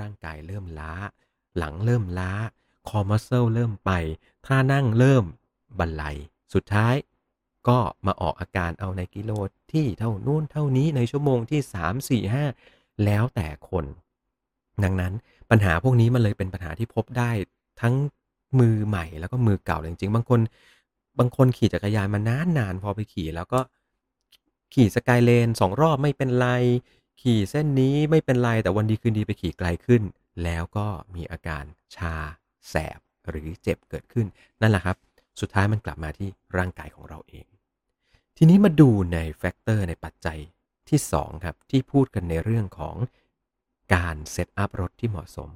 ร่างกายเริ่มล้า หลังเริ่มล้า คอมัสเซลเริ่มไปท่านั่งเริ่มบันไลสุดท้ายก็มาออกอาการเอาในกิโลที่เท่านู้นเท่านี้ในชั่วโมงที่ 3 4 5 แล้วแต่คน ดังนั้นปัญหาพวกนี้มันเลยเป็นปัญหาที่พบได้ทั้งมือใหม่แล้วก็มือเก่าจริงๆ บางคนบางคนขี่จักรยานมานานนานพอไปขี่แล้วก็ขี่สกายเลนสองรอบไม่เป็นไร ขี่เส้นนี้ไม่เป็นไรแต่วันดีคืนดีไปขี่ไกลขึ้น แล้วก็มีอาการชา แสบหรือเจ็บเกิดขึ้น นั่นแหละครับ สุดท้ายมันกลับมาที่ร่างกายของเราเอง ทีนี้มาดูใน factor ในปัจจัยที่ 2 ครับ ที่พูดกันในเรื่องของการ setup รถที่เหมาะสม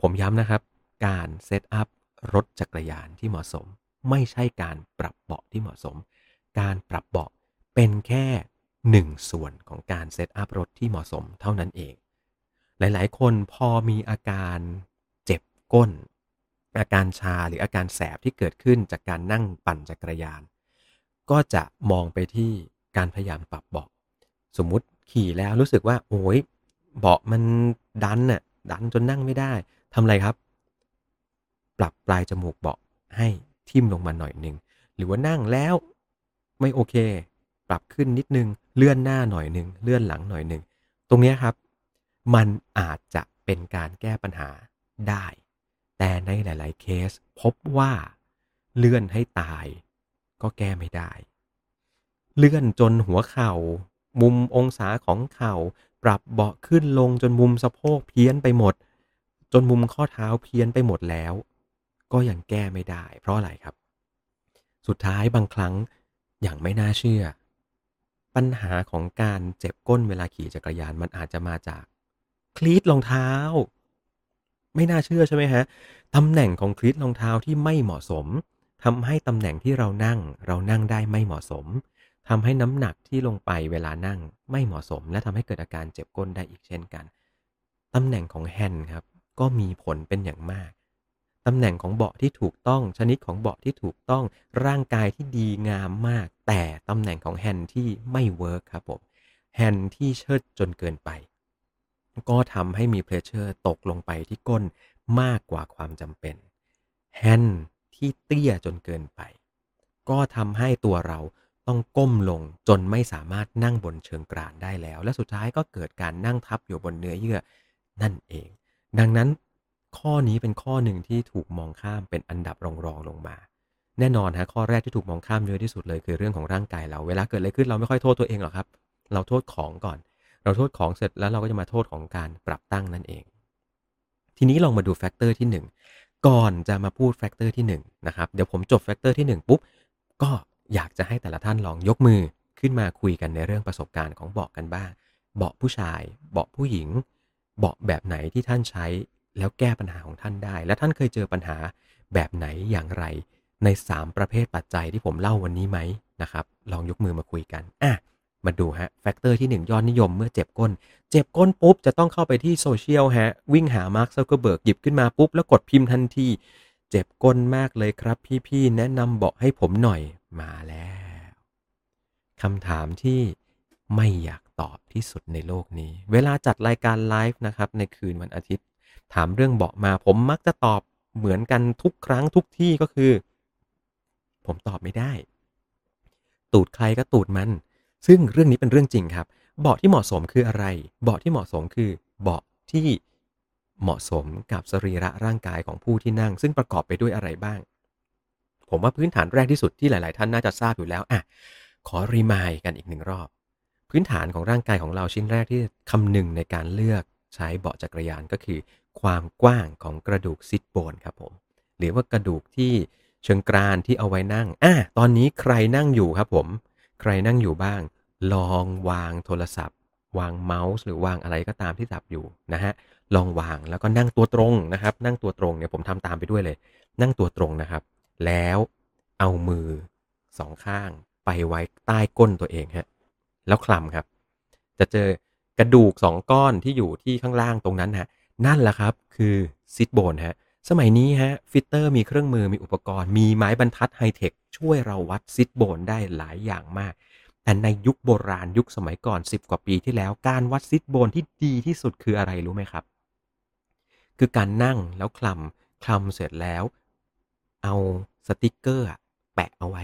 ผมย้ำนะครับ การ setup รถจักรยานที่เหมาะสม ไม่ใช่การปรับเบาะที่เหมาะสม การปรับเบาะเป็นแค่ หนึ่งส่วนของการเซตอัพรถที่เหมาะสมเท่านั้นเอง หลายๆ คนพอมีอาการเจ็บก้น อาการชาหรืออาการแสบที่เกิดขึ้นจากการนั่งปั่นจักรยาน ก็จะมองไปที่การพยายามปรับเบาะสมมุติขี่แล้วรู้สึกว่า โอ้ยเบาะมันดันน่ะดันจนนั่งไม่ได้ทำไรครับ ปรับปลายจมูกเบาะให้ทิ่มลงมาหน่อยหนึ่งหรือว่านั่งแล้วไม่โอเค ปรับขึ้นนิดนึง เลื่อนหน้าหน่อยหนึ่งเลื่อนหลังหน่อยหนึ่งตรงนี้ครับ มันอาจจะเป็นการแก้ปัญหาได้ แต่ในหลาย ๆ เคสพบว่าเลื่อนให้ตายก็แก้ไม่ได้ เลื่อนจนหัวเข่า มุมองศาของเข่า ปรับเบาะขึ้นลงจนมุมสะโพกเพี้ยนไปหมด จนมุมข้อเท้าเพี้ยนไปหมดแล้ว ก็ยังแก้ไม่ได้ เพราะอะไรครับ สุดท้ายบางครั้งอย่างไม่น่าเชื่อ ปัญหาของการเจ็บก้นเวลาขี่จักรยานมันอาจจะมาจากคลีตรองเท้า ไม่น่าเชื่อใช่ไหมฮะตำแหน่งของคลีตรองเท้าที่ไม่เหมาะสมทำให้ตำแหน่งที่เรานั่ง เรานั่งได้ไม่เหมาะสมทำให้น้ำหนักที่ลงไปเวลานั่งไม่เหมาะสม และทำให้เกิดอาการเจ็บก้นได้อีกเช่นกันตำแหน่งของแฮนด์ครับก็มีผลเป็นอย่างมากตำแหน่งของเบาะที่ถูกต้องชนิดของเบาะที่ถูกต้องร่างกายที่ดีงามมาก แต่ตำแหน่งของแฮนด์ที่ไม่ work ครับผมแฮนด์ที่เชิดจนเกินไป ก็ทำให้มี pressure ตกลงไปที่ก้นมากกว่าความจำเป็นแฮนด์ที่เตี้ยจนเกินไป ก็ทำให้ตัวเราต้องก้มลงจนไม่สามารถนั่งบนเชิงกรานได้แล้ว และสุดท้ายก็เกิดการนั่งทับอยู่บนเนื้อเยื่อนั่นเอง ดังนั้นข้อนี้เป็นข้อหนึ่งที่ถูกมองข้ามเป็นอันดับรองรองลงมา แน่นอนฮะข้อแรกที่ถูกมองข้ามเยอะที่สุดเลยคือเรื่องของร่างกายเราเวลาเกิดอะไรขึ้นเราไม่ค่อยโทษตัวเองหรอกครับ เราโทษของก่อน เราโทษของเสร็จแล้วเราก็จะมาโทษของการปรับตั้งนั่นเอง ทีนี้ลองมาดู factor ที่ 1 ก่อนจะมาพูด factor ที่1นะครับเดี๋ยวผมจบ factor ที่ 1 ปุ๊บก็อยากจะให้แต่ละท่านลองยกมือขึ้นมาคุยกันในเรื่องประสบการณ์ของเบาะกันบ้าง เบาะผู้ชาย เบาะผู้หญิง เบาะแบบไหนที่ท่านใช้แล้วแก้ปัญหาของท่านได้ และท่านเคยเจอปัญหาแบบไหนอย่างไร ใน 3 ประเภทปัจจัยที่ผมเล่าวันนี้ไหมนะครับ ลองยกมือมาคุยกันอะมาดูฮะ factor ที่ 1 ยอดนิยมเมื่อเจ็บก้น เจ็บก้นปุ๊บ จะต้องเข้าไปที่โซเชียลฮะ วิ่งหา Mark Zuckerberg หยิบขึ้นมาปุ๊บ แล้วกดพิมพ์ทันที เจ็บก้นมากเลยครับ พี่ๆแนะนำเบาะให้ผมหน่อยมาแล้วคำถามที่ไม่อยากตอบที่สุดในโลกนี้ เวลาจัดรายการไลฟ์นะครับในคืนวันอาทิตย์ ถามเรื่องเบาะมาผมมักจะตอบเหมือนกันทุกครั้งทุกที่ก็คือ ผมตอบไม่ได้ ตูดใครก็ตูดมัน ซึ่งเรื่องนี้เป็นเรื่องจริงครับ เบาะที่เหมาะสมคืออะไร เบาะที่เหมาะสมคือเบาะที่เหมาะสมกับสรีระร่างกายของผู้ที่นั่ง ซึ่งประกอบไปด้วยอะไรบ้าง ผมว่าพื้นฐานแรกที่สุดที่หลาย ๆ ท่านน่าจะทราบอยู่แล้วอะขอรีมายกันอีกหนึ่งรอบ พื้นฐานของร่างกายของเราชิ้นแรกที่คำนึงในการเลือกใช้เบาะจักรยานก็คือ ความกว้างของกระดูกซิดโบนครับผม หรือว่ากระดูกที่ เชิงกรานที่เอาไว้นั่งอะตอนนี้ใครนั่งอยู่ครับผม ใครนั่งอยู่บ้าง ลองวางโทรศัพท์ วางเมาส์หรือวางอะไรก็ตามที่จับอยู่นะฮะ ลองวางแล้วก็นั่งตัวตรงนะครับ นั่งตัวตรงเนี่ยผมทำตามไปด้วยเลย นั่งตัวตรงนะครับ แล้วเอามือสองข้างไปไว้ใต้ก้นตัวเองฮะ แล้วคลำครับ จะเจอกระดูกสองก้อนที่อยู่ที่ข้างล่างตรงนั้นฮะ นั่นแหละครับคือ sit bone ฮะ สมัยนี้ฮะ fitter มีเครื่องมือมีอุปกรณ์ มีไม้บรรทัดไฮเทคช่วยเราวัด sit bone ได้หลายอย่างมาก แต่ในยุคโบราณยุคสมัยก่อน 10 กว่าปีที่แล้ว การวัด sit bone ที่ดีที่สุดคืออะไรรู้ไหมครับ คือการนั่งแล้วคลำคลำเสร็จแล้ว เอาสติกเกอร์อะแปะเอาไว้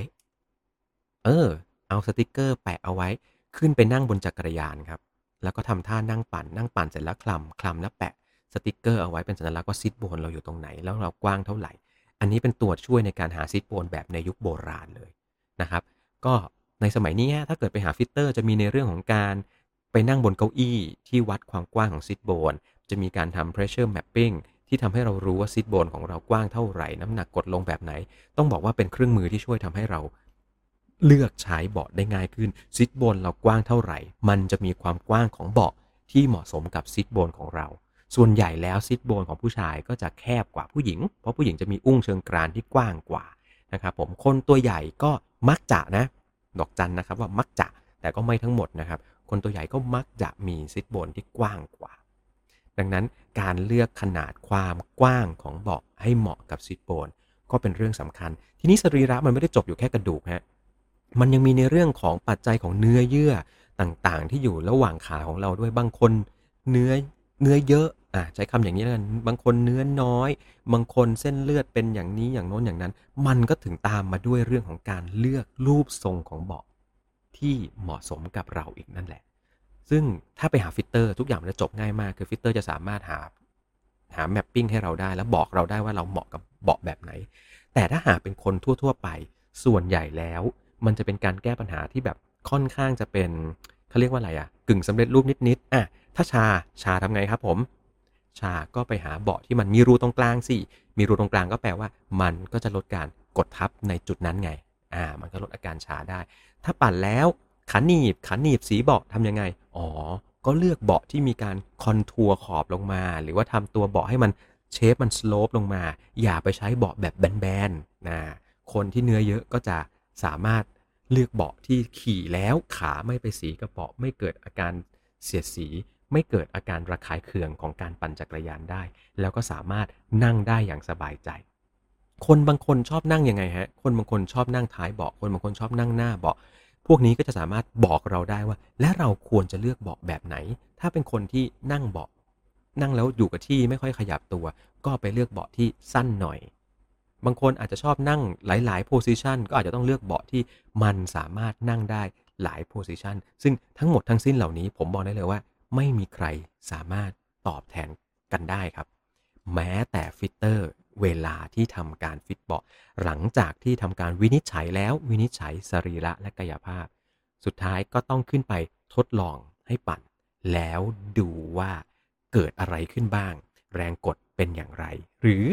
เออ เอาสติกเกอร์แปะเอาไว้ ขึ้นไปนั่งบนจักรยานครับ แล้วก็ทำท่านั่งปั่นนั่งปั่นเสร็จแล้วคลำคลำแล้วแปะ สติกเกอร์เอาไว้เป็นสัญลักษณ์ว่า sit bone เราอยู่ตรงไหน แล้วเรากว้างเท่าไหร่ อันนี้เป็นตัวช่วยในการหา sit bone แบบในยุคโบราณเลยนะครับ ก็ในสมัยนี้ถ้าเกิดไปหา fitter จะมีในเรื่องของการไปนั่งบนเก้าอี้ที่วัดความกว้างของซิดโบนจะมีการทำ pressure mapping ที่ทำให้เรารู้ว่าซิดโบนของเรากว้างเท่าไหร่ น้ำหนักกดลงแบบไหน ต้องบอกว่าเป็นเครื่องมือที่ช่วยทำให้เราเลือกใช้เบาะได้ง่ายขึ้นซิดโบนเรากว้างเท่าไหร่ มันจะมีความกว้างของเบาะที่เหมาะสมกับซิดโบนของเรา ส่วนใหญ่แล้วซิดโบนของผู้ชายก็จะแคบกว่าผู้หญิง เพราะผู้หญิงจะมีอุ้งเชิงกรานที่กว้างกว่านะครับผมคนตัวใหญ่ก็มักจะนะดอกจันนะครับว่ามักจะแต่ก็ไม่ทั้งหมดนะครับ คนตัวใหญ่ก็มักจะมีซิดโบนที่กว้างกว่า ดังนั้นการเลือกขนาดความกว้างของเบาะให้เหมาะกับซิดโบนก็เป็นเรื่องสำคัญ ทีนี้สรีระมันไม่ได้จบอยู่แค่กระดูกฮะมันยังมีในเรื่องของปัจจัยของเนื้อเยื่อต่างๆ ที่อยู่ระหว่างขาของเราด้วยบางคนเนื้อเนื้อเยอะ อะใช้คำอย่างนี้แล้วกันบางคนเนื้อน้อย บางคนเส้นเลือดเป็นอย่างนี้อย่างโน้นอย่างนั้น มันก็ถึงตามมาด้วยเรื่องของการเลือกรูปทรงของเบาะที่เหมาะสมกับเราอีกนั่นแหละ ซึ่งถ้าไปหา fitter ทุกอย่างมันจะจบง่ายมากคือ fitter จะสามารถหาหา mapping ให้เราได้แล้วบอกเราได้ว่าเราเหมาะกับเบาะแบบไหน แต่ถ้าหากเป็นคนทั่ว ๆ ไปส่วนใหญ่แล้ว มันจะเป็นการแก้ปัญหาที่แบบค่อนข้างจะเป็นเขาเรียกว่าอะไรอะกึ่งสำเร็จรูปนิดๆอะถ้าชาชาทำไงครับผม ชาก็ไปหาเบาะที่มันมีรูตรงกลางสิ มีรูตรงกลางก็แปลว่า มันก็จะลดการกดทับในจุดนั้นไง อ่า มันก็ลดอาการชาได้ ถ้าปั่นแล้วขันหนีบขันหนีบสีเบาะทำยังไง อ๋อ ก็เลือกเบาะที่มีการคอนทัวร์ขอบลงมา หรือว่าทำตัวเบาะให้มันเชฟมันสโลปลงมา อย่าไปใช้เบาะแบบแบนๆนะ คนที่เนื้อเยอะก็จะสามารถเลือกเบาะที่ขี่แล้วขาไม่ไปสีกระเบาะไม่เกิดอาการเสียดสี ไม่เกิดอาการระคายเคืองของการปั่นจักรยานได้ แล้วก็สามารถนั่งได้อย่างสบายใจ คนบางคนชอบนั่งยังไงฮะ คนบางคนชอบนั่งท้ายเบาะ คนบางคนชอบนั่งหน้าเบาะ พวกนี้ก็จะสามารถบอกเราได้ว่า และเราควรจะเลือกเบาะแบบไหน ถ้าเป็นคนที่นั่งเบาะ นั่งแล้วอยู่กับที่ไม่ค่อยขยับตัว ก็ไปเลือกเบาะที่สั้นหน่อย บางคนอาจจะชอบนั่งหลายๆโพซิชันก็อาจจะต้องเลือกเบาะที่มันสามารถนั่งได้หลาย position ซึ่งทั้งหมดทั้งสิ้นเหล่านี้ผมบอกได้เลยว่า ไม่มีใครสามารถตอบแทนกันได้ครับ แม้แต่ fitter เวลาที่ทำการฟิตเบาะหลังจากที่ทำการวินิจฉัยแล้ววินิจฉัยสรีระและกายภาพ สุดท้ายก็ต้องขึ้นไปทดลองให้ปั่น แล้วดูว่าเกิดอะไรขึ้นบ้าง แรงกดเป็นอย่างไร หรือ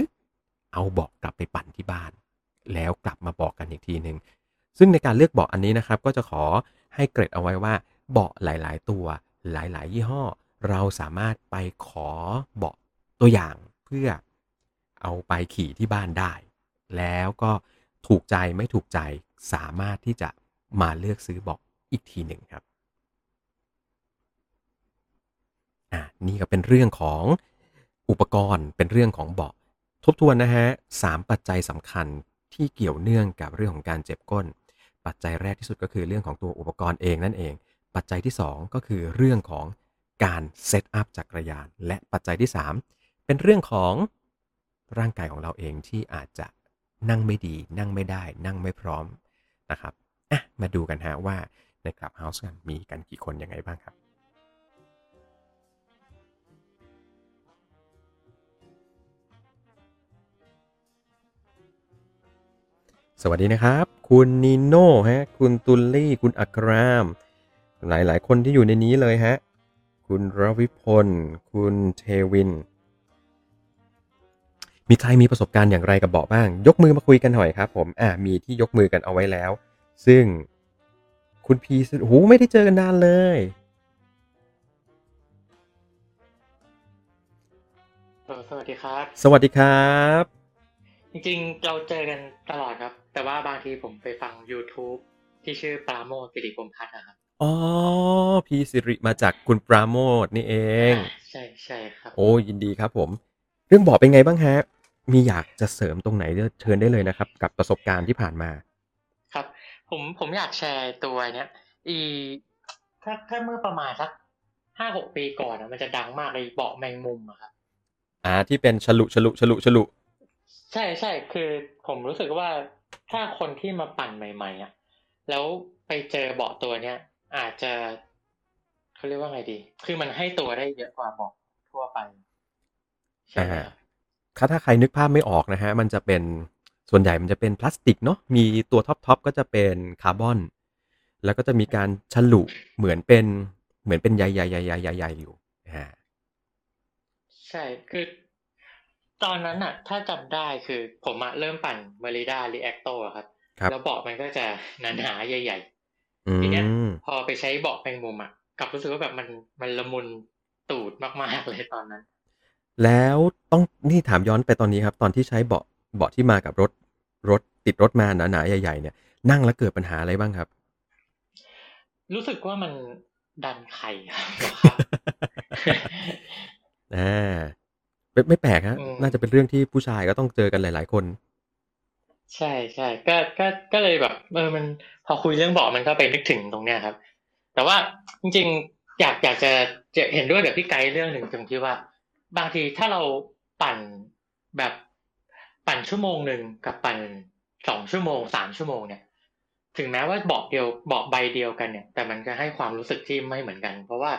เอาเบาะกลับไปปั่นที่บ้าน แล้วกลับมาบอกกันอีกทีหนึ่งซึ่งในการเลือกเบาะอันนี้นะครับ ก็จะขอให้เกรดเอาไว้ว่าเบาะหลาย ๆ ตัว หลาย ๆ ยี่ห้อ เราสามารถไปขอเบาะตัวอย่างเพื่อเอาไปขี่ที่บ้านได้ แล้วก็ถูกใจไม่ถูกใจสามารถที่จะมาเลือกซื้อเบาะอีกทีหนึ่งครับอะนี่ก็เป็นเรื่องของอุปกรณ์เป็นเรื่องของเบาะทบทวนนะฮะสามปัจจัยสำคัญที่เกี่ยวเนื่องกับเรื่องของการเจ็บก้น ปัจจัยแรกที่สุดก็คือเรื่องของตัวอุปกรณ์เองนั่นเอง ปัจจัยที่ 2 ก็คือเรื่องของการเซตอัพจักรยาน และปัจจัยที่ 3 เป็นเรื่องของร่างกายของเราเองที่อาจจะนั่งไม่ดี นั่งไม่ได้ นั่งไม่พร้อมนะครับอะมาดูกันฮะว่าใน Clubhouse กันมีกันกี่คนยังไงบ้างครับสวัสดีนะครับ คุณนิโน่ฮะคุณตุลลี่ คุณอัคราม หลายๆ คนที่อยู่ในนี้เลยฮะ คุณรวิพล คุณเทวิน มีใครมีประสบการณ์อย่างไรกับเบาะบ้าง ยกมือมาคุยกันหน่อยครับผม อ่ามีที่ยกมือกันเอาไว้แล้ว ซึ่งคุณพีโอ้โหไม่ได้เจอกันนานเลยเออสวัสดีครับ สวัสดีครับ จริงๆ เราเจอกันตลอดครับ แต่ว่าบางทีผมไปฟัง YouTube ที่ชื่อปราโมทสิริพรหมพัฒน์นะครับ อ๋อ พี่สิริมาจากคุณปราโมทนี่เอง อ่าใช่ใช่ครับ โอ้ยินดีครับผม เรื่องเบาะเป็นไงบ้างฮะ มีอยากจะเสริมตรงไหนเชิญได้เลยนะครับ กับประสบการณ์ที่ผ่านมา ครับ ผมผมอยากแชร์ตัวเนี้ยอีถ้าถ้าเมื่อประมาณสักห้าหกปีก่อนอะมันจะดังมากเลยเบาะแมงมุมอะครับ อ่าที่เป็นฉลุฉลุฉลุฉลุใช่ใช่คือผมรู้สึกว่าถ้าคนที่มาปั่นใหม่ ๆอะแล้วไปเจอเบาะตัวเนี้ย อาจจะเขาเรียกว่าไงดี คือมันให้ตัวได้เยอะกว่าเบาะทั่วไปใช่ไหมครับถ้าถ้าใครนึกภาพไม่ออกนะฮะ มันจะเป็นส่วนใหญ่มันจะเป็นพลาสติกเนาะ มีตัวท็อปทอปก็จะเป็นคาร์บอน แล้วก็จะมีการฉลุเหมือนเป็นเหมือนเป็นใยใยใยใยใยใยอยู่อ่าใช่ คือ ตอนนั้นอะถ้าจำได้คือผมอะเริ่มปั่น Merida Reacto อะครับครับ แล้วเบาะมันก็จะหนาๆใหญ่อืๆทีเนี้ยม พอไปใช้เบาะแมงมุมอะกลับรู้สึกว่าแบบมันมันละมุนตูดมากๆเลยตอนนั้น แล้วต้องนี่ถามย้อนไปตอนนี้ครับ ตอนที่ใช้เบาะเบาะที่มากับรถรถติดรถมาหนาๆใหญ่ ๆ เนี่ย นั่งแล้วเกิดปัญหาอะไรบ้างครับ รู้สึกว่ามันดันไข่ครับอ่าไม่ไม่แปลกฮะอืมน่าจะเป็นเรื่องที่ผู้ชายก็ต้องเจอกันหลาย ๆ คน ใช่ใช่ก็ก็ก็เลยแบบเออมันพอคุยเรื่องเบาะมันก็ไปนึกถึงตรงเนี้ยครับ แต่ว่าจริงๆอยากอยากจะจะเห็นด้วยกับพี่ไกด์เรื่องหนึ่งตรงที่ว่า บางทีถ้าเราปั่นแบบปั่นชั่วโมงหนึ่งกับปั่นสองชั่วโมงสามชั่วโมงเนี่ย ถึงแม้ว่าเบาะเดียวเบาะใบเดียวกันเนี่ย แต่มันก็ให้ความรู้สึกที่ไม่เหมือนกัน เพราะว่า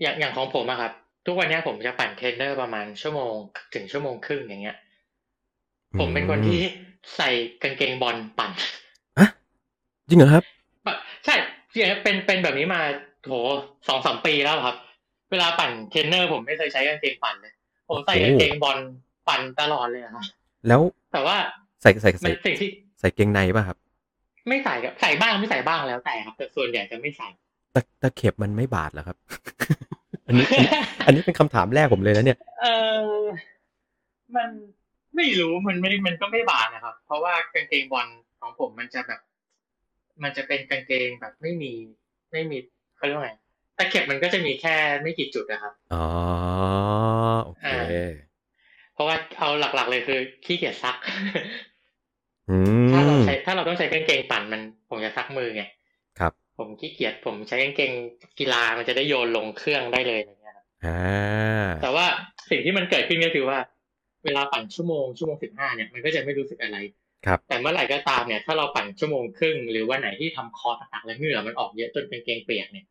อย่างอย่างของผมอะครับ ทุกวันนี้ผมจะปั่นเทรนเนอร์ประมาณชั่วโมงถึงชั่วโมงครึ่งอย่างเงี้ย ผมเป็นคนที่ ใส่กางเกงบอลปั่นอะจริงเหรอครับ ใช่เป็นเป็นแบบนี้มาโหสองสามปีแล้วครับ เวลาปั่นเทรนเนอร์ผมไม่เคยใช้กางเกงปั่นเลยผมใส่โอ้กางเกงบอลปั่นตลอดเลยอะครับแล้วแต่ว่าใส่ใส่มัใส่นสิ่งที่ใส่เกงในป่ะครับ ไม่ใส่ครับใส่บ้างไม่ใส่บ้างแล้วแต่ครับ แต่ส่วนใหญ่จะไม่ใส่ตะตะเข็บมันไม่บาดเหรอครับ อันนี้ อันนี้อันนี้เป็นคำถามแรกผมเลยนะเนี่ย เออมัน ไม่รู้มันไม่มันก็ไม่บาดนะครับ เพราะว่ากางเกงบอลของผมมันจะแบบ มันจะเป็นกางเกงแบบไม่มีไม่มีเขาเรียกว่าไงตะเข็บมันก็จะมีแค่ไม่กี่จุดนะครับอ๋อโอเคอ่าเพราะว่าเอาหลักๆเลยคือขี้เกียจซักอืถ้าเรามใช้ถ้าเราต้องใช้กางเกงปั่นมันผมจะซักมือไงครับ ผมขี้เกียจผมใช้กางเกงกีฬามันจะได้โยนลงเครื่องได้เลยอย่างเงี้ยครับอ่าแต่ว่าสิ่งที่มันเกิดขึ้นก็คือว่า เวลาปั่นชั่วโมงชั่วโมงสิบห้าเนี่ยมันก็จะไม่รู้สึกอะไรครับแต่เมื่อไหร่ก็ตามเนี่ยถ้าเราปั่นชั่วโมงครึ่ง หรือวันไหนที่ทำคอร์สหนักๆแล้วเหงื่อมันออกเยอะจนกางเกงเปียกเนี่ย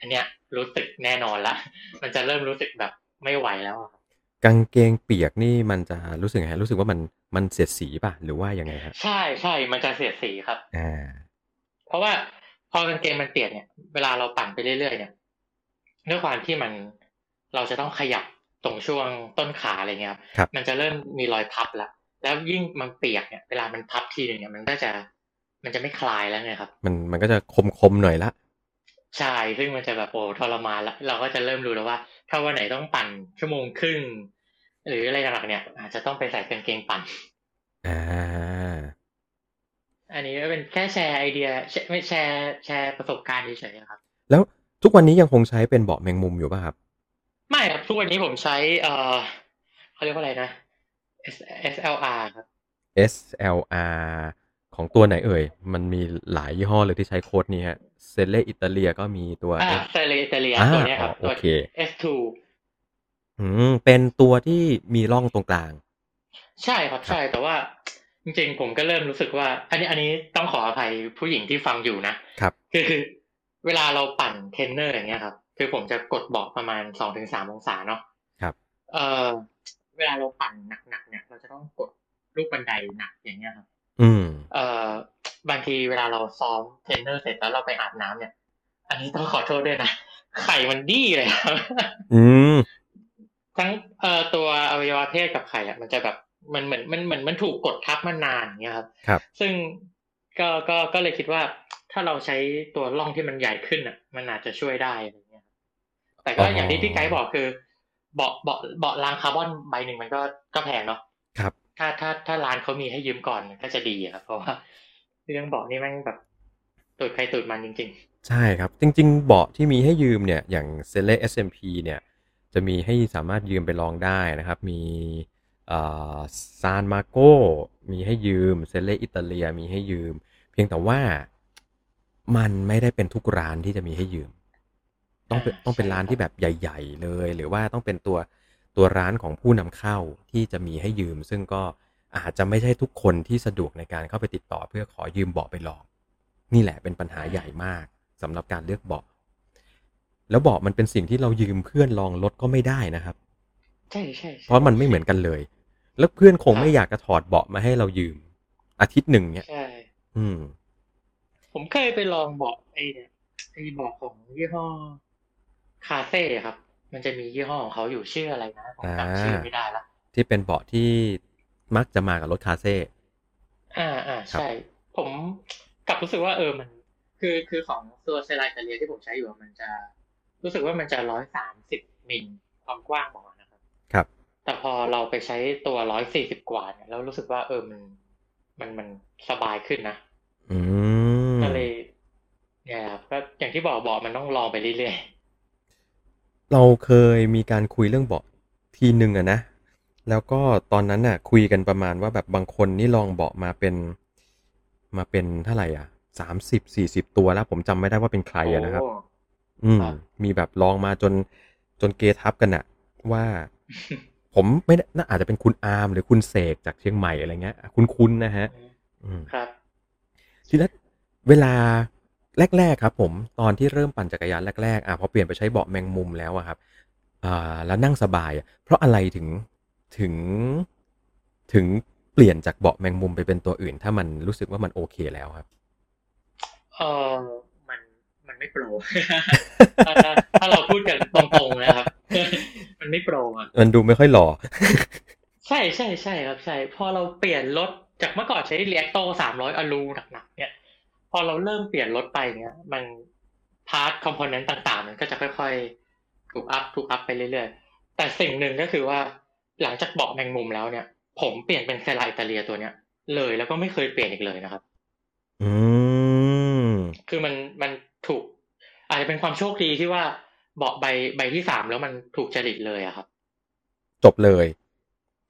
อันเนี้ยรู้สึกแน่นอนละ มันจะเริ่มรู้สึกแบบไม่ไหวแล้วอะครับกางเกงเปียกนี่มันจะรู้สึกไงฮะรู้สึกว่ามันมันเสียดสีป่ะหรือว่ายังไงฮะใช่ใช่มันจะเสียดสีครับอ่าเพราะว่าพอกางเกงมันเปียกเนี่ย เวลาเราปั่นไปเรื่อยๆเนี่ยด้วยความที่มันเราจะต้องขยับ ตรงช่วงต้นขาอะไรเงี้ยครับครับมันจะเริ่มมีรอยพับแล้วแล้วยิ่งมันเปียกเนี่ยเวลามันพับทีหนึ่งเนี่ยมันก็จะมันจะไม่คลายแล้วไงครับ มันมันก็จะคมคมๆหน่อยละใช่ซึ่งมันจะแบบโอ้ทรมานละเราก็จะเริ่มรู้แล้วว่า ถ้าวันไหนต้องปั่นชั่วโมงครึ่งหรืออะไรหนักๆเนี่ย อาจจะต้องไปใส่กางเกงปั่นอ่าอันนี้ก็เป็นแค่แชร์ไอเดียแชร์ไม่แชร์แชร์ประสบการณ์เฉยๆครับ แล้วทุกวันนี้ยังคงใช้เป็นเบาะแมงมุมอยู่ป่ะครับ ไม่ครับทุกวันนี้ผมใช้ เอ่อเขาเรียกว่าอะไรนะ S SLR ครับ SLR ของตัวไหนเอ่ย มันมีหลายยี่ห้อเลยที่ใช้โค้ดนี้ฮะ Selle Italia ก็มีตัวอ่า S เซเลเตเลียอ่าตัวเนี้ยครับอ๋อโอเคตัว S2 อืมเป็นตัวที่มีร่องตรงกลาง ใช่ครับใช่แต่ว่าจริงๆ ผมก็เริ่มรู้สึกว่า อันนี้อันนี้ต้องขออภัยผู้หญิงที่ฟังอยู่นะครับ คือคือเวลาเราปั่นเทรนเนอร์อย่างเงี้ยครับ คือผมจะกดเบาะประมาณสองถึงสามองศาเนาะครับ เออเวลาเราปั่นหนักๆเนี่ย เราจะต้องกดลูกบันไดหนักอย่างเงี้ยครับ อืม เอ่อบางทีเวลาเราซ้อมเทรนเนอร์เสร็จแล้วเราไปอาบน้ำเนี่ย อันนี้ต้องขอโทษด้วยนะไข่มันดี้เลยครับ อืม ทั้งเอ่อตัวอวัยวะเพศกับไข่อะมันจะแบบมันเหมือนมันเหมือนมันถูกกดทับมานานอย่างเงี้ยครับ ครับ ซึ่งก็ก็ก็เลยคิดว่าถ้าเราใช้ตัวร่องที่มันใหญ่ขึ้นอะ มันอาจจะช่วยได้ แต่ก็อ๋อออย่างที่พี่ไกด์บอกคือ เบาะเบาะเบาะรางคาร์บอนใบหนึ่งมันก็ก็แพงเนาะครับ ถ้าถ้าถ้าร้านเขามีให้ยืมก่อนก็จะดีอะครับเพราะว่าเรื่องเบาะนี่แม่งแบบตูดใครตูดมันจริงใช่ครับ จริง ๆ เบาะที่มีให้ยืมเนี่ยอย่างเซเล SMP เนี่ย จะมีให้สามารถยืมไปลองได้นะครับ มีซานมาโกมีให้ยืมเซเลอิตาเลียมีให้ยืม เพียงแต่ว่ามันไม่ได้เป็นทุกร้านที่จะมีให้ยืม ต้องเป็นอ่าต้องเป็นใช่ร้านครับที่แบบใหญ่ ๆ เลย หรือว่าต้องเป็นตัวตัวร้านของผู้นำเข้าที่จะมีให้ยืม ซึ่งก็อาจจะไม่ใช่ทุกคนที่สะดวกในการเข้าไปติดต่อเพื่อขอยืมเบาะไปลอง นี่แหละเป็นปัญหาใหญ่มากสำหรับการเลือกเบาะแล้วเบาะมันเป็นสิ่งที่เรายืมเพื่อนลองรถก็ไม่ได้นะครับ ใช่ใช่เพราะมันไม่เหมือนกันเลย แล้วเพื่อนคงไม่อยากจะถอดเบาะมาให้เรายืม อาทิตย์หนึ่งเนี่ยใช่อืม ผมเคยไปลองเบาะไอ้เนี่ยไอ้เบาะของยี่ห้อ คาเฟ่ครับ มันจะมียี่ห้อของเขาอยู่ชื่ออะไรนะผมจำชื่อไม่ได้ละที่เป็นเบาะที่มักจะมากับรถคาเซ่อ่าอ่าใช่ ผมกลับรู้สึกว่าเออมัน คือคือของตัวเซรายตาเลียที่ผมใช้อยู่มันจะรู้สึกว่ามันจะร้อยสามสิบมิลความกว้างของมันนะครับ ครับ แต่พอเราไปใช้ตัวร้อยสี่สิบกว่าเนี่ยแล้วรู้สึกว่าเออมันมันมันสบายขึ้นนะอืมก็เลยเนี่ยครับก็อย่างที่บอกบอกมันต้องลองไปเรื่อย เราเคยมีการคุยเรื่องเบาะทีหนึ่งอะนะ แล้วก็ตอนนั้นน่ะ คุยกันประมาณว่าแบบบางคนนี่ลองเบาะมาเป็น มาเป็นเท่าไหร่อะสามสิบสี่สิบตัวแล้ว ผมจำไม่ได้ว่าเป็นใคๆรอะนะครับโอ้อืมครับมีแบบลองมาจนจนเกทับกันอะว่า ผมไม่ได้น่าอาจจะเป็นคุณอาร์มหรือคุณเสกจากเชียงใหม่อะไรเงี้ย คุณคุณนะฮะ อืมครับ ทีนี้เวลา แรก ๆ ครับ ผมตอนที่เริ่มปั่นจักรยานแรกๆอะพอเปลี่ยนไปใช้เบาะแมงมุมแล้วอะครับอ่าแล้วนั่งสบายอะเพราะอะไรถึงถึงถึงเปลี่ยนจากเบาะแมงมุมไปเป็นตัวอื่น ถ้ามันรู้สึกว่ามันโอเคแล้วครับเออมันมันไม่โปรถ้าถ้าถ้าเราพูดกันตรงๆนะครับ มันไม่โปรอะมันดูไม่ค่อยหล่อใช่ใช่ใช่ครับใช่พอเราเปลี่ยนรถจากเมื่อก่อนใช้เรียกโตสามร้อยอลูหนักๆเนี่ย พอเราเริ่มเปลี่ยนรถไปเนี่ยมัน part component ต่างๆ มันก็จะค่อยๆถูก up ถูก up ไปเรื่อยๆ แต่สิ่งหนึ่งก็คือว่าหลังจากเบาะแมงมุมแล้วเนี่ย ผมเปลี่ยนเป็น Selle Italia ตัวเนี้ย เลยแล้วก็ไม่เคยเปลี่ยนอีกเลยนะครับ อืมคือมันมันถูกอาจจะเป็นความโชคดีที่ว่าเบาะใบใบที่สามแล้วมันถูกจริตเลยอะครับ จบเลย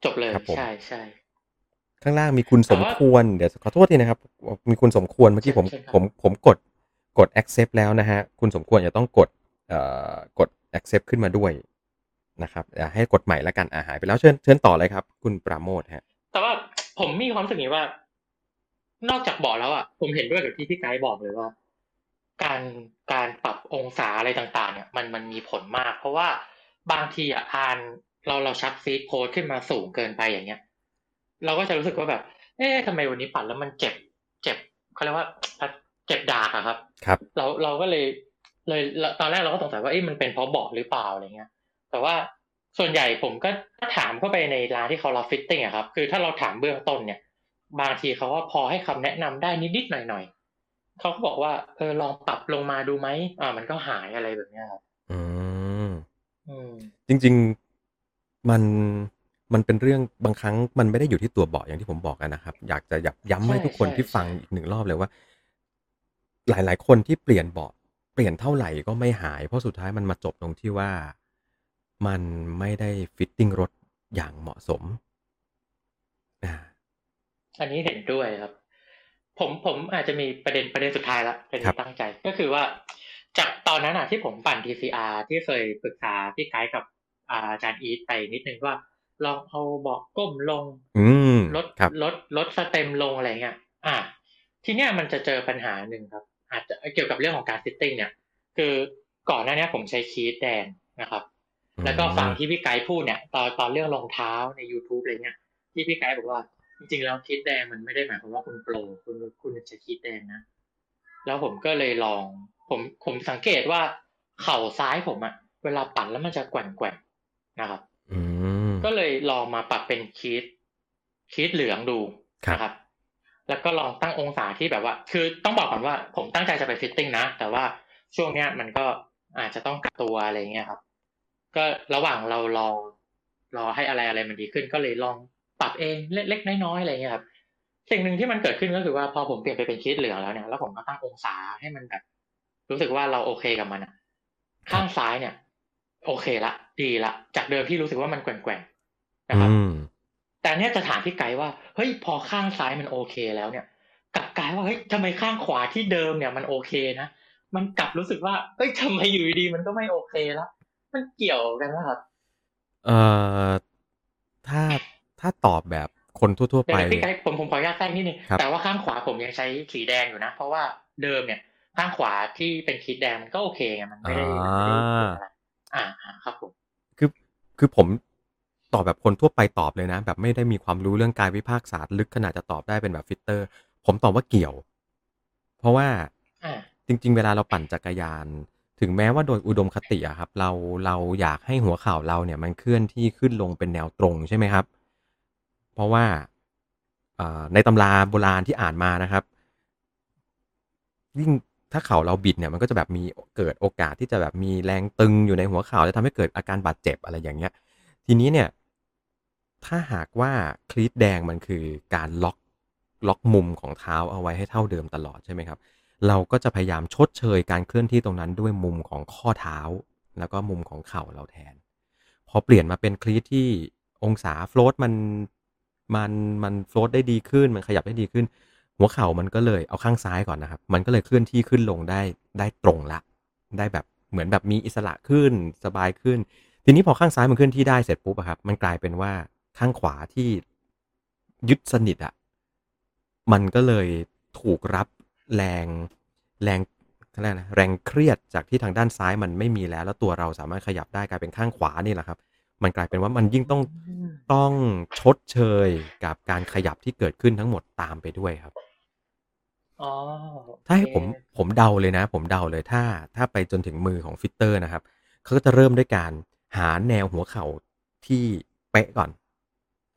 จบเลยครับผมใช่ใช่ ข้างล่างมีคุณสมแต่ว่าควร เดี๋ยวขอโทษทีนะครับ มีคุณสมควรเมื่อกี้ผมเชิญครับผมผมกดกด accept แล้วนะฮะ คุณสมควรจะต้องกดเอ่อกด accept ขึ้นมาด้วยนะครับอะให้กดใหม่แล้วกันอ่าหายไปแล้วเชิญเชิญต่อเลยครับ คุณปราโมทฮะ แต่ว่าผมมีความรู้สึกนี้ว่า นอกจากเบาะแล้วอะผมเห็นด้วยกับที่พี่ไกด์บอกเลยว่า การการปรับองศาอะไรต่างๆ เนี่ยมันมันมีผลมาก เพราะว่าบางทีอะอานเราเราชักซีทโพสขึ้นมาสูงเกินไปอย่างเงี้ย เราก็จะรู้สึกว่าแบบ เอ๊ะทำไมวันนี้ปัดแล้วมันเจ็บ เจ็บเขาเรียกว่าเจ็บดากอะครับ ครับ เราเราก็เลยเลยตอนแรกเราก็สงสัยว่าเอ๊ะมันเป็นเพราะเบาะหรือเปล่าอะไรเงี้ย แต่ว่าส่วนใหญ่ผมก็ถ้าถามเข้าไปในร้านที่เขารับฟิตติ้งอะครับ คือถ้าเราถามเบื้องต้นเนี่ย บางทีเขาก็พอให้คำแนะนำได้นิดๆหน่อยๆเขาก็บอกว่าเออลองปรับลงมาดูไหมอ่า มันก็หายอะไรแบบเนี้ยครับอืมอืมจริง ๆ มัน มันเป็นเรื่องบางครั้งมันไม่ได้อยู่ที่ตัวเบาะอย่างที่ผมบอกกันนะครับ อยากจะย้ำย้ำให้ใช่ทุกคนใช่ที่ฟังใช่อีกหนึ่งรอบเลยว่า หลาย ๆ คนที่เปลี่ยนเบาะเปลี่ยนเท่าไหร่ก็ไม่หาย เพราะสุดท้ายมันมาจบตรงที่ว่ามันไม่ได้ fitting รถอย่างเหมาะสมอ่าอันนี้เห็นด้วยครับ ผมผมอาจจะมีประเด็นประเด็นสุดท้ายละประเด็นครับตั้งใจ ก็คือว่า จากตอนนั้นอะที่ผมปั่น TCR ที่เคยปรึกษาพี่ไกด์กับอาอาจารย์อีทไปนิดนึงว่า ลองเอาเบาะก้มลงอืมลดครับลดลด stem ลงอะไรเงี้ยอ่า ทีเนี้ยมันจะเจอปัญหาหนึ่งครับ อาจจะเกี่ยวกับเรื่องของการ fitting เนี่ย คือก่อนหน้าเนี้ยผมใช้ชีสแดงนะครับ แล้วก็ฟังที่พี่ไกด์พูดเนี่ยตอนตอนเรื่องรองเท้าใน YouTube อะไรเงี้ยที่พี่ไกด์บอกว่าจริงๆแล้วชีสแดงมันไม่ได้หมายความว่าคุณโปรคุณคุณใช้ชีสแดงนะแล้วผมก็เลยลอง ผมผมสังเกตว่าเข่าซ้ายผมอะเวลาปั่นแล้วมันจะแกว่งแกว่งๆนะครับ อืม ก็เลยลองมาปรับเป็นชีสชีสเหลืองดูครับนะครับ แล้วก็ลองตั้งองศาที่แบบว่า คือต้องบอกก่อนว่า ผมตั้งใจจะไป fitting นะ แต่ว่าช่วงเนี้ยมันก็อาจจะต้องกักตัวอะไรเงี้ยครับ ก็ระหว่างเรารอรอให้อะไรอะไรมันดีขึ้น ก็เลยลองปรับเองเล็กๆน้อยๆอะไรเงี้ยครับสิ่งหนึ่งที่มันเกิดขึ้นก็คือว่าพอผมเปลี่ยนไปเป็นชีสเหลืองแล้วเนี่ยแล้วผมก็ตั้งองศาให้มันแบบรู้สึกว่าเราโอเคกับมันอะข้างซ้ายเนี่ย โอเคละ ดีละ จากเดิมที่รู้สึกว่ามันแกว่งๆนะครับอืมแต่เนี่ยจะถามพี่ไกด์ว่าเฮ้ยพอข้างซ้ายมันโอเคแล้วเนี่ยกลับกลายว่าเฮ้ยทำไมข้างขวาที่เดิมเนี่ยมันโอเคนะมันกลับรู้สึกว่าเฮ้ยทำไมอยู่ดีๆมันก็ไม่โอเคแล้วมันเกี่ยวกันว่าครับเอ่อถ้าถ้าตอบแบบคนทั่วๆเดี๋ไปยวพี่ไกด์ผมผมขออนุญาตแทรกนิดนึงครับแต่ว่าข้างขวาผมยังใช้สีแดงอยู่นะ เพราะว่าเดิมเนี่ย ข้างขวาที่เป็น cleat แดงมันก็โอเคไงมันไม่ได้ มันไม่ได้เสียอะไรอ่าอ่าครับผมคือคือผมตอบแบบคนทั่วไปตอบเลยนะ แบบไม่ได้มีความรู้เรื่องกายวิภาคศาสตร์ลึกขนาดจะตอบได้เป็นแบบ fitter ผมตอบว่าเกี่ยว เพราะว่าอ่าจริง ๆ เวลาเราปั่นจักรยาน ถึงแม้ว่าโดยอุดมคติอะครับ เราเราอยากให้หัวเข่าเราเนี่ย มันเคลื่อนที่ขึ้นลงเป็นแนวตรงใช่ไหมครับ เพราะว่าอ่าในตำราโบราณที่อ่านมานะครับยิ่ง ถ้าเข่าเราบิดเนี่ยมันก็จะแบบมีเกิดโอกาสที่จะแบบมีแรงตึงอยู่ในหัวเข่าจะทำให้เกิดอาการบาดเจ็บอะไรอย่างเงี้ย ทีนี้เนี่ย ถ้าหากว่าคลีตแดงมันคือการล็อกล็อกมุมของเท้าเอาไว้ให้เท่าเดิมตลอดใช่ไหมครับ เราก็จะพยายามชดเชยการเคลื่อนที่ตรงนั้นด้วยมุมของข้อเท้า แล้วก็มุมของเข่าเราแทน พอเปลี่ยนมาเป็นคลีตที่องศาโฟลตมันมันมันโฟลตได้ดีขึ้นมันขยับได้ดีขึ้น หัวเข่ามันก็เลยเอาข้างซ้ายก่อนนะครับ มันก็เลยเคลื่อนที่ขึ้นลงได้ได้ตรงละ ได้แบบเหมือนแบบมีอิสระขึ้นสบายขึ้น ทีนี้พอข้างซ้ายมันเคลื่อนที่ได้เสร็จปุ๊บอะครับ มันกลายเป็นว่าข้างขวาที่ยึดสนิทอะมันก็เลยถูกรับแรงแรงเขาเรียกนะแรงเครียดจากที่ทางด้านซ้ายมันไม่มีแล้ว แล้วตัวเราสามารถขยับได้กลายเป็นข้างขวานี่แหละครับ มันกลายเป็นว่ามันยิ่งต้องต้องชดเชยกับการขยับที่เกิดขึ้นทั้งหมดตามไปด้วยครับ อ๋อถ้าให้ผมผมเดาเลยนะ ผมเดาเลยถ้าถ้าไปจนถึงมือของฟิตเตอร์นะครับเขาก็จะเริ่มด้วยการหาแนวหัวเข่าที่เป๊ะก่อน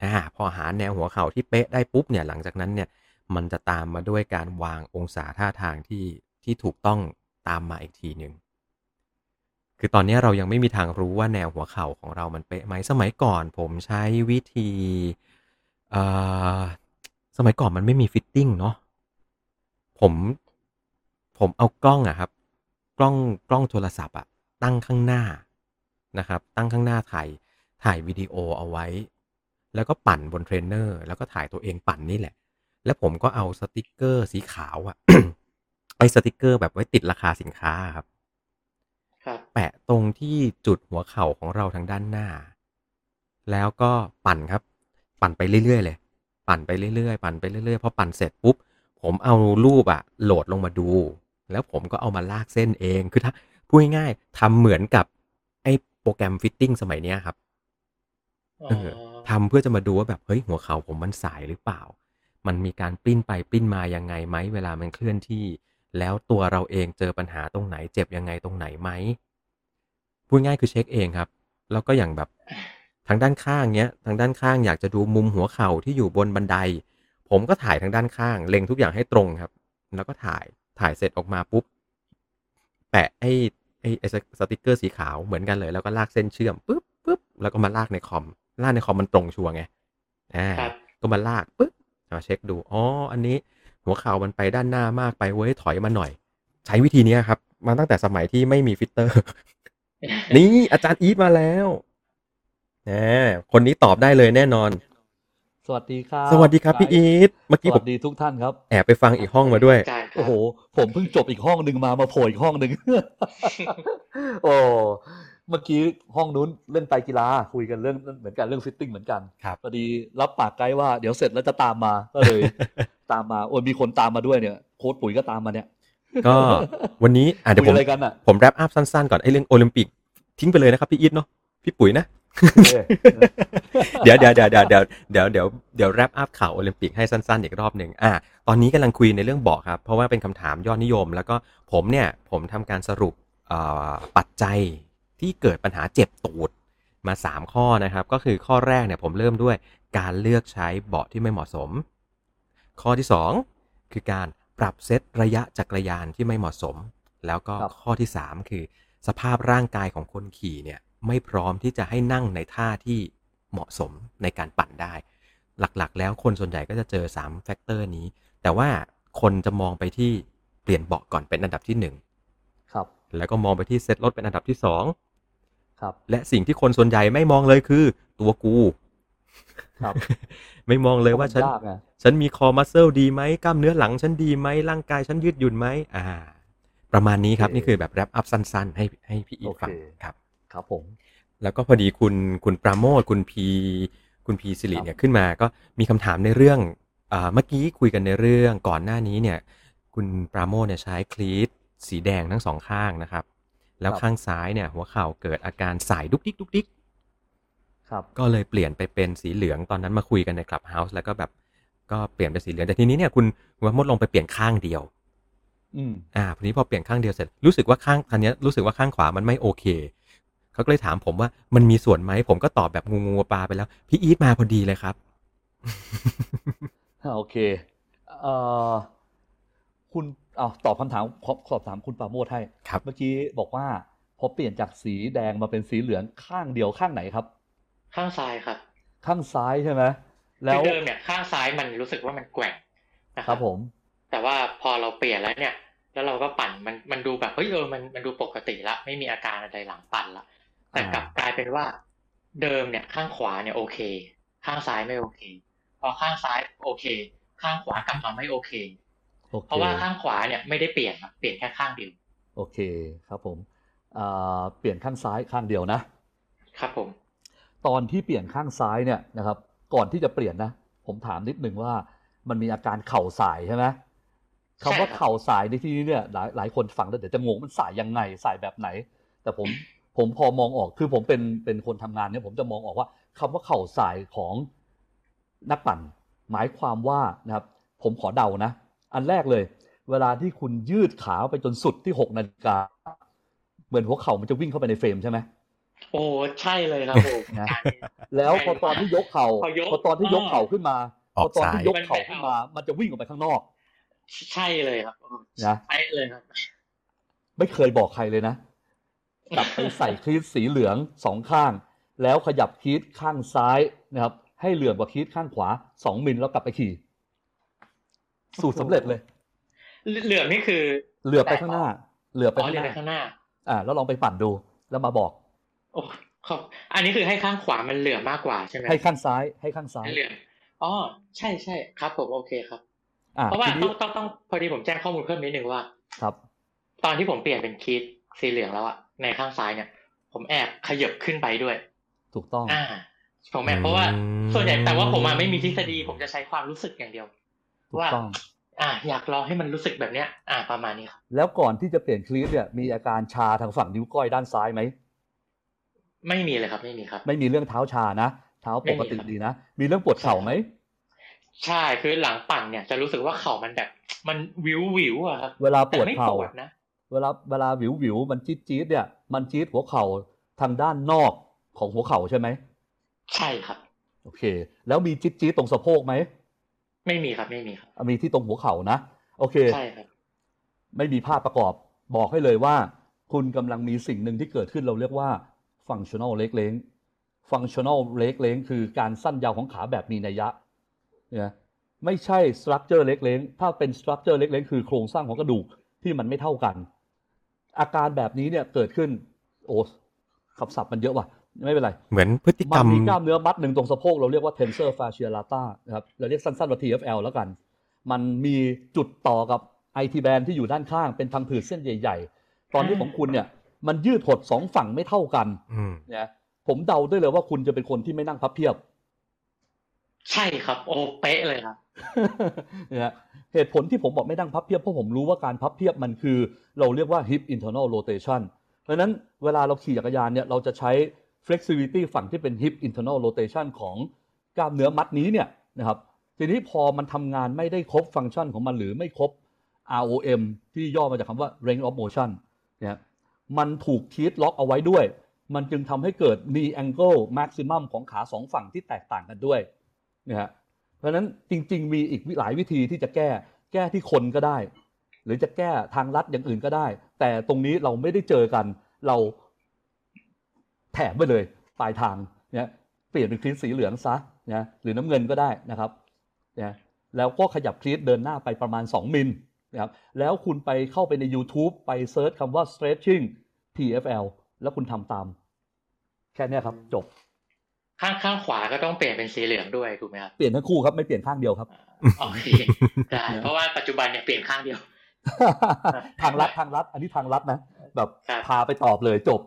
อ่าพอหาแนวหัวเข่าที่เป๊ะได้ปุ๊บเนี่ยหลังจากนั้นเนี่ยมันจะตามมาด้วยการวางองศาท่าทางที่ที่ถูกต้องตามมาอีกทีหนึ่ง คือตอนนี้เรายังไม่มีทางรู้ว่าแนวหัวเข่าของเรามันเป๊ะไหมสมัยก่อนผมใช้วิธีเอ่อสมัยก่อนมันไม่มี fitting เนาะ ผมผมเอากล้องอะครับ กล้องกล้องโทรศัพท์อะตั้งข้างหน้านะครับ ตั้งข้างหน้าถ่ายถ่ายวิดีโอเอาไว้ แล้วก็ปั่นบนเทรนเนอร์แล้วก็ถ่ายตัวเองปั่นนี่แหละ แล้วผมก็เอาสติกเกอร์สีขาวอะไอสติกเกอร์แบบไว้ติดราคาสินค้าครับครับแปะตรงที่จุดหัวเข่าของเราทางด้านหน้า แล้วก็ปั่นครับ ปั่นไปเรื่อยๆเลย ปั่นไปเรื่อยๆ ปั่นไปเรื่อยๆ พอปั่นเสร็จปุ๊บ ผมเอารูปอะโหลดลงมาดู แล้วผมก็เอามาลากเส้นเอง คือถ้าพูดง่ายๆทำเหมือนกับไอ้โปรแกรม fitting สมัยเนี้ยครับอ๋อเออทำเพื่อจะมาดูว่าแบบเฮ้ยหัวเข่าผมมันส่ายหรือเปล่า มันมีการปลิ้นไปปลิ้นมายังไงไหมเวลามันเคลื่อนที่ แล้วตัวเราเองเจอปัญหาตรงไหนเจ็บยังไงตรงไหนไหมพูดง่ายคือเช็คเองครับ แล้วก็อย่างแบบทางด้านข้างเนี้ย ทางด้านข้างอยากจะดูมุมหัวเข่าที่อยู่บนบันได ผมก็ถ่ายทางด้านข้าง เล็งทุกอย่างให้ตรงครับ แล้วก็ถ่ายถ่ายเสร็จออกมาปุ๊บ แปะไอ้ไอ้ไอ้สสติกเกอร์สีขาวเหมือนกันเลย แล้วก็ลากเส้นเชื่อมปุ๊บปุ๊บแล้วก็มาลากในคอม ลากในคอมมันตรงชัวร์ไงอ่าครับก็มาลากปุ๊บมาเช็คดูอ๋ออันนี้ หัวเข่ามันไปด้านหน้ามากไปเว้ยถอยมาหน่อย ใช้วิธีเนี้ยครับ มาตั้งแต่สมัยที่ไม่มี fitter นี่อาจารย์อีทมาแล้วแหมคนนี้ตอบได้เลยแน่นอน สวัสดีครับ สวัสดีครับพี่อีทเมื่อสกี้ผวัมสดีทุกท่านครับ แอบไปฟังอีกห้องมาด้วยอาจารย์ครับโอ้โห ผมเพิ่งจบอีกห้องหนึ่งมามาโผล่อีกห้องหนึ่ง โอ้เมื่อกี้ห้องนู้นเล่นไตรกีฬาคุยกันเรื่องเหมือนกันเรื่อง fitting เหมือนกันครับ พอดีรับปากไกด์ว่าเดี๋ยวเสร็จแล้วจะตามมาก็เลย ตามมาโอ้ยมีคนตามมาด้วยเนี่ยโค้ชปุ๋ยก็ตามมาเนี่ยก็วันนี้อะเดี๋ยวคุผมยอะไรกันอะผม wrap up สั้นๆก่อนไอ้เรื่องโอลิมปิกทิ้งไปเลยนะครับพี่อีทเนาะพี่ปุ๋ยนะ เดี๋ยวเดี๋ยวเดี๋ยวเดี๋ยวเดี๋ยวเดี๋ยวเดี๋ยวเดี๋ยว wrap up ข่าวโอลิมปิกให้สั้นๆ อีกรอบหนึ่งอะตอนนี้กำลังคุยในเรื่องเบาะครับ เพราะว่าเป็นคำถามยอดนิยม แล้วก็ผมเนี่ยผมทำการสรุปปัจจัยที่เกิดปัญหาเจ็บตูดมา 3 ข้อนะครับ ก็คือข้อแรกเนี่ยผมเริ่มด้วยการเลือกใช้เบาะที่ไม่เหมาะสม ข้อที่ 2 คือการปรับเซตระยะจักรยานที่ไม่เหมาะสม แล้วก็ข้อที่ 3 คือสภาพร่างกายของคนขี่เนี่ย ไม่พร้อมที่จะให้นั่งในท่าที่เหมาะสมในการปั่นได้ หลักๆ แล้วคนส่วนใหญ่ก็จะเจอ3 factor นี้ แต่ว่าคนจะมองไปที่เปลี่ยนเบาะก่อนเป็นอันดับที่ครับ1แล้วก็มองไปที่เซตรถเป็นอันดับที่ครับ2และสิ่งที่คนส่วนใหญ่ไม่มองเลยคือตัวกูครับ ไม่มองเลยว่าฉันยากไงฉันมีคอมัสเซลดีไหมกล้ามเนื้อหลังฉันดีไหมร่างกายฉันยืดหยุ่นไหมอ่า ประมาณนี้ครับโอเคนี่คือแบบแรปอัพสั้น ๆ ให้ให้พี่อีทฟังโอเคครับ ครับผม แล้วก็พอดีคุณคุณปราโมทคุณพีคุณพีสิริเนี่ยขึ้นมาก็มีคำถามในเรื่องเอ่อเมื่อกี้คุยกันในเรื่องก่อนหน้านี้เนี่ย คุณปราโมทเนี่ยใช้คลีตสีแดงทั้งสองข้างนะครับ แล้วครับข้างซ้ายเนี่ย หัวเข่าเกิดอาการสายดุกดิกดุกดิกครับก็เลยเปลี่ยนไปเป็นสีเหลืองตอนนั้นมาคุยกันในคลับเฮาส์แล้วก็แบบก็เปลี่ยนเป็นสีเหลืองแต่ทีนี้เนี่ยคุณคุณปราโมทลองไปเปลี่ยนข้างเดียว อืมอ่าทีนี้พอเปลี่ยนข้างเดียวเสร็จรู้สึกว่าข้างอันเนี้ยรู้สึกว่าข้างขวามันไม่โอเค เขาก็เลยถามผมว่ามันมีส่วนไหม ผมก็ตอบแบบงูงูปลาไปแล้ว พี่อีทมาพอดีเลยครับโอเคเอ่อคุณเอาตอบคำถามขอสอบถามคุณปราโมทให้ครับ เมื่อกี้บอกว่าพอเปลี่ยนจากสีแดงมาเป็นสีเหลืองข้างเดียวข้างไหนครับ ข้างซ้ายครับ ข้างซ้ายใช่ไหมคืแล้อวเดิมเนี่ยข้างซ้ายมันรู้สึกว่ามันแกว่งนะคครัรับบผม แต่ว่าพอเราเปลี่ยนแล้วเนี่ย แล้วเราก็ปั่นมันมันดูแบบเฮ้ยเออมันมันดูปกติละไม่มีอาการอะไรหลังปั่นละ แต่กลับกลายเป็นว่า เดิมเนี่ยข้างขวาเนี่ยโอเค ข้างซ้ายไม่โอเค พอข้างซ้ายโอเค ข้างขวากลับมาไม่โอเคโอเคเพราะว่าข้างขวาเนี่ยไม่ได้เปลี่ยนครับเปลี่ยนแค่ข้างเดียว โอเคครับผมอ่าเปลี่ยนข้างซ้ายข้างเดียวนะ ครับผม ตอนที่เปลี่ยนข้างซ้ายเนี่ยนะครับ ก่อนที่จะเปลี่ยนนะ ผมถามนิดนึงว่ามันมีอาการเข่าสายใช่ไหมคำว่าเข่าสายในที่นี้เนี่ยหลายหลายคนฟังแล้วเดี๋ยวจะงงมันสายยังไงสายแบบไหน แต่ผม ผมพอมองออกคือผมเป็นเป็นคนทำงานเนี่ยผมจะมองออกว่าคำว่าเข่าสายของนักปั่น หมายความว่านะครับ ผมขอเดานะ อันแรกเลย เวลาที่คุณยืดขาไปจนสุดที่หกนาฬิกาเหมือนหัวเข่ามันจะวิ่งเข้าไปในเฟรมใช่ไหมโอ้ใช่เลยครับผมนะการนี้แล้วพอตอนที่ยกเข่าพอยกพอตอนที่ยกเข่าขึ้นมาอพอกอตอนที่ซ้ายยกเข่าขึ้นมา มันจะวิ่งออกไปข้างนอก ใช่เลยครับนะใช่เลยครับ ไม่เคยบอกใครเลยนะ กลับไปใส่คลีตสีเหลืองสองข้าง แล้วขยับคลีตข้างซ้ายนะครับ ให้เหลื่อมกว่าคลีตข้างขวาสองมิลแล้วกลับไปขี่สูตรสำเร็จเลย เหลือมนี่คือเหลือบไปข้างหน้า เหลือบไปอ๋อข้างเหลืหอน้าไปข้างหน้า อ่า แล้วลองไปปั่นดูแล้วมาบอกโอ้ครับอันนี้คือให้ข้างขวามันเหลือมากกว่าใช่ไหมให้ข้างซ้ายให้ข้างซ้ายให้เหลือมอ๋อใช่ใช่ครับผมโอเคครับอ่าเพราะว่าทีต้นี้องต้องต้องพอดีผมแจ้งข้อมูลเพิ่มนิดนึงว่า ครับ ตอนที่ผมเปลี่ยนเป็นคีดสีเหลืองแล้วอะ ในข้างซ้ายเนี่ย ผมแอบขยับขึ้นไปด้วย ถูกต้อง อ่าผมแอบเพราะว่าส่วนใหญ่แต่ว่าผมอะไม่มีทฤษฎีผมจะใช้ความรู้สึกอย่างเดียวถูกว่าต้องอ่า อยากลองให้มันรู้สึกแบบเนี้ย อ่า ประมาณนี้ครับแล้วก่อนที่จะเปลี่ยนคลีตเนี่ย มีอาการชาทางฝั่งนิ้วก้อยด้านซ้ายไหมไม่มีเลยครับไม่มีครับ ไม่มีเรื่องเท้าชานะเท้าปกติไม่มีครับดีนะมีเรื่องปวดเข่าไหมใช่คือหลังปั่นเนี่ยจะรู้สึกว่าเข่ามันแบบ มันวิววิวๆอะครับเวลาปแต่วดไม่เข่าปวดนะ เวลาเวลาวิววิวมันจี๊ดจี๊ดเนี่ย มันจี๊ดหัวเข่าทางด้านนอกของหัวเข่าใช่ไหม ใช่ครับ โอเค แล้วมีจี๊ดจี๊ดตรงสะโพกไหม ไม่มีครับไม่มีครับอะมีที่ตรงหัวเข่านะ โอเค ใช่ครับ ไม่มีภาพประกอบบอกให้เลยว่า คุณกำลังมีสิ่งหนึ่งที่เกิดขึ้นเราเรียกว่า functional leg length functional leg length คือการสั้นยาวของขาแบบมีนัยยะเนี่ยไม่ใช่ structure leg length ถ้าเป็น structure leg length คือโครงสร้างของกระดูกที่มันไม่เท่ากัน อาการแบบนี้เนี่ยเกิดขึ้น โอ้คำศัพท์มันเยอะว่ะ ไม่เป็นไร เหมือนพฤติกรมัรนมมีกล้ามเนื้อมัดหนึ่งตรงสะโพกเราเรียกว่า tensor fascia lata นะครับเราเรียกสั้นๆว่า TFL แล้วกัน มันมีจุดต่อกับ IT band ที่อยู่ด้านข้างเป็นพังผืดเส้นใหญ่ ๆ ตอนที่อ่าของคุณเนี่ย มันยืดหดสองฝั่งไม่เท่ากันอืมเนี่ยผมเดาได้เลยว่าคุณจะเป็นคนที่ไม่นั่งพับเพียบ ใช่ครับ โอเป๊ะเลยครับเนี่ยเหตุผลที่ผมบอกไม่นั่งพับเพียบเพราะผมรู้ว่าการพับเพียบมันคือ เราเรียกว่า hip internal rotation เพราะฉะนั้นเวลาเราขี่จักรยานเนี่ยเราจะใช้ flexibility ฝั่งที่เป็น hip internal rotation ของกล้ามเนื้อมัดนี้เนี่ยนะครับทีนี้พอมันทำงานไม่ได้ครบฟังก์ชันของมันหรือไม่ครบ ROM ที่ย่อมาจากคำว่า range of motion เนี่ยมันถูกคีดล็อกเอาไว้ด้วย มันจึงทำให้เกิด knee angle maximum ของขาสองฝั่งที่แตกต่างกันด้วย นะฮะเพราะฉะนั้นจริง ๆ มีอีกหลายวิธีที่จะแก้ แก้ที่คนก็ได้ หรือจะแก้ทางลัดอย่างอื่นก็ได้ แต่ตรงนี้เราไม่ได้เจอกัน เราแถมไปเลยปลายทางเนี่ยเปลี่ยนเป็นคลีตสีเหลืองซะนะหรือน้ำเงินก็ได้นะครับนะแล้วก็ขยับคลีตเดินหน้าไปประมาณ 2 มิลนะครับแล้วคุณไปเข้าไปใน YouTube ไปเซิร์ชคำว่า stretching TFL แล้วคุณทำตาม แค่นี้ครับจบ ข้างข้างขวาก็ต้องเปลี่ยนเป็นสีเหลืองด้วยถูกไหมครับเปลี่ยนทั้งคู่ครับไม่เปลี่ยนข้างเดียวครับโอเคได้เพราะว่าปัจจุบันเนี่ยเปลี่ยนข้างเดียว ทางลัดทางลัด อันนี้ทางลัดนะแบบครับพาไปตอบเลยจบ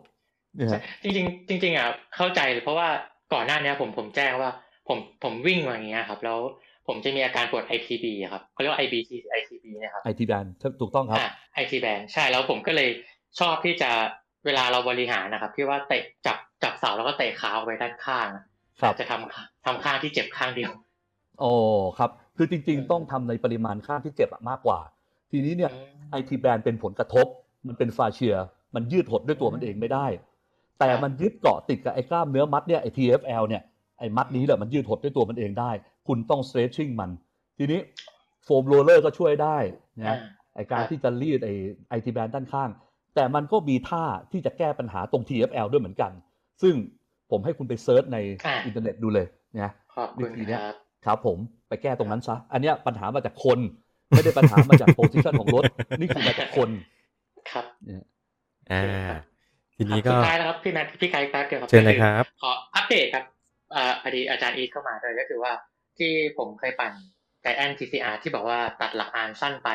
เนี่ยฮะจริงๆจริงๆอะเข้าใจเลยเพราะว่าก่อนหน้านี้ผมผมแจ้งว่า ผมผมวิ่งมาอย่างเงี้ยครับ แล้วผมจะมีอาการปวด ITB อะครับเขาเรียกว่า IBC ITB เนะครับไอทีแบนถูกต้องครับอ่า IT band ใช่แล้วผมก็เลยชอบที่จะ เวลาเราบริหารนะครับที่ว่าเตะจับจับเสาแล้วก็เตะขาออกไปด้านข้างครับจะทำทำข้างที่เจ็บข้างเดียวโอ้ครับ คือจริงอืมๆต้องทำในปริมาณข้างที่เจ็บอะมากกว่า ทีนี้เนี่ย IT band เป็นผลกระทบ มันเป็น fascia มันยืดหดด้วยตัวมันเองไม่ได้ แต่มันยึดเกาะติดกับไอ้กล้ามเนื้อมัดเนี่ยไอ้ TFL เนี่ยไอ้มัดนี้แหละมันยืดหดด้วยตัวมันเองได้ คุณต้อง stretching มัน ทีนี้ foam roller ก็ช่วยได้นะอ่าไอการครับที่จะรีดไอ IT band ด้านข้าง แต่มันก็มีท่าที่จะแก้ปัญหาตรง TFL ด้วยเหมือนกัน ซึ่งผมให้คุณไป search ในอ่าอินเทอร์เน็ตดูเลยนะขอบคุณวิธีเนี้คยรับครับผมไปแก้ตรงนั้นซะ อันเนี้ยปัญหามาจากคน ไม่ได้ปัญหามาจาก position ของรถ นี่คือมาจากคน ครับเนี่ยอ่าทีคนี้รับก็สุดท้ายแล้วครับพี่แมทพี่ไกด์แป๊บเดียวครับเชิญเลยครับ ขออัปเดตครับอ่าพอดีอาจารย์อีทเข้ามาด้วยก็คือว่าที่ผมเคยปั่น Giant TCR ที่บอกว่าตัดหลักอานสั้นไป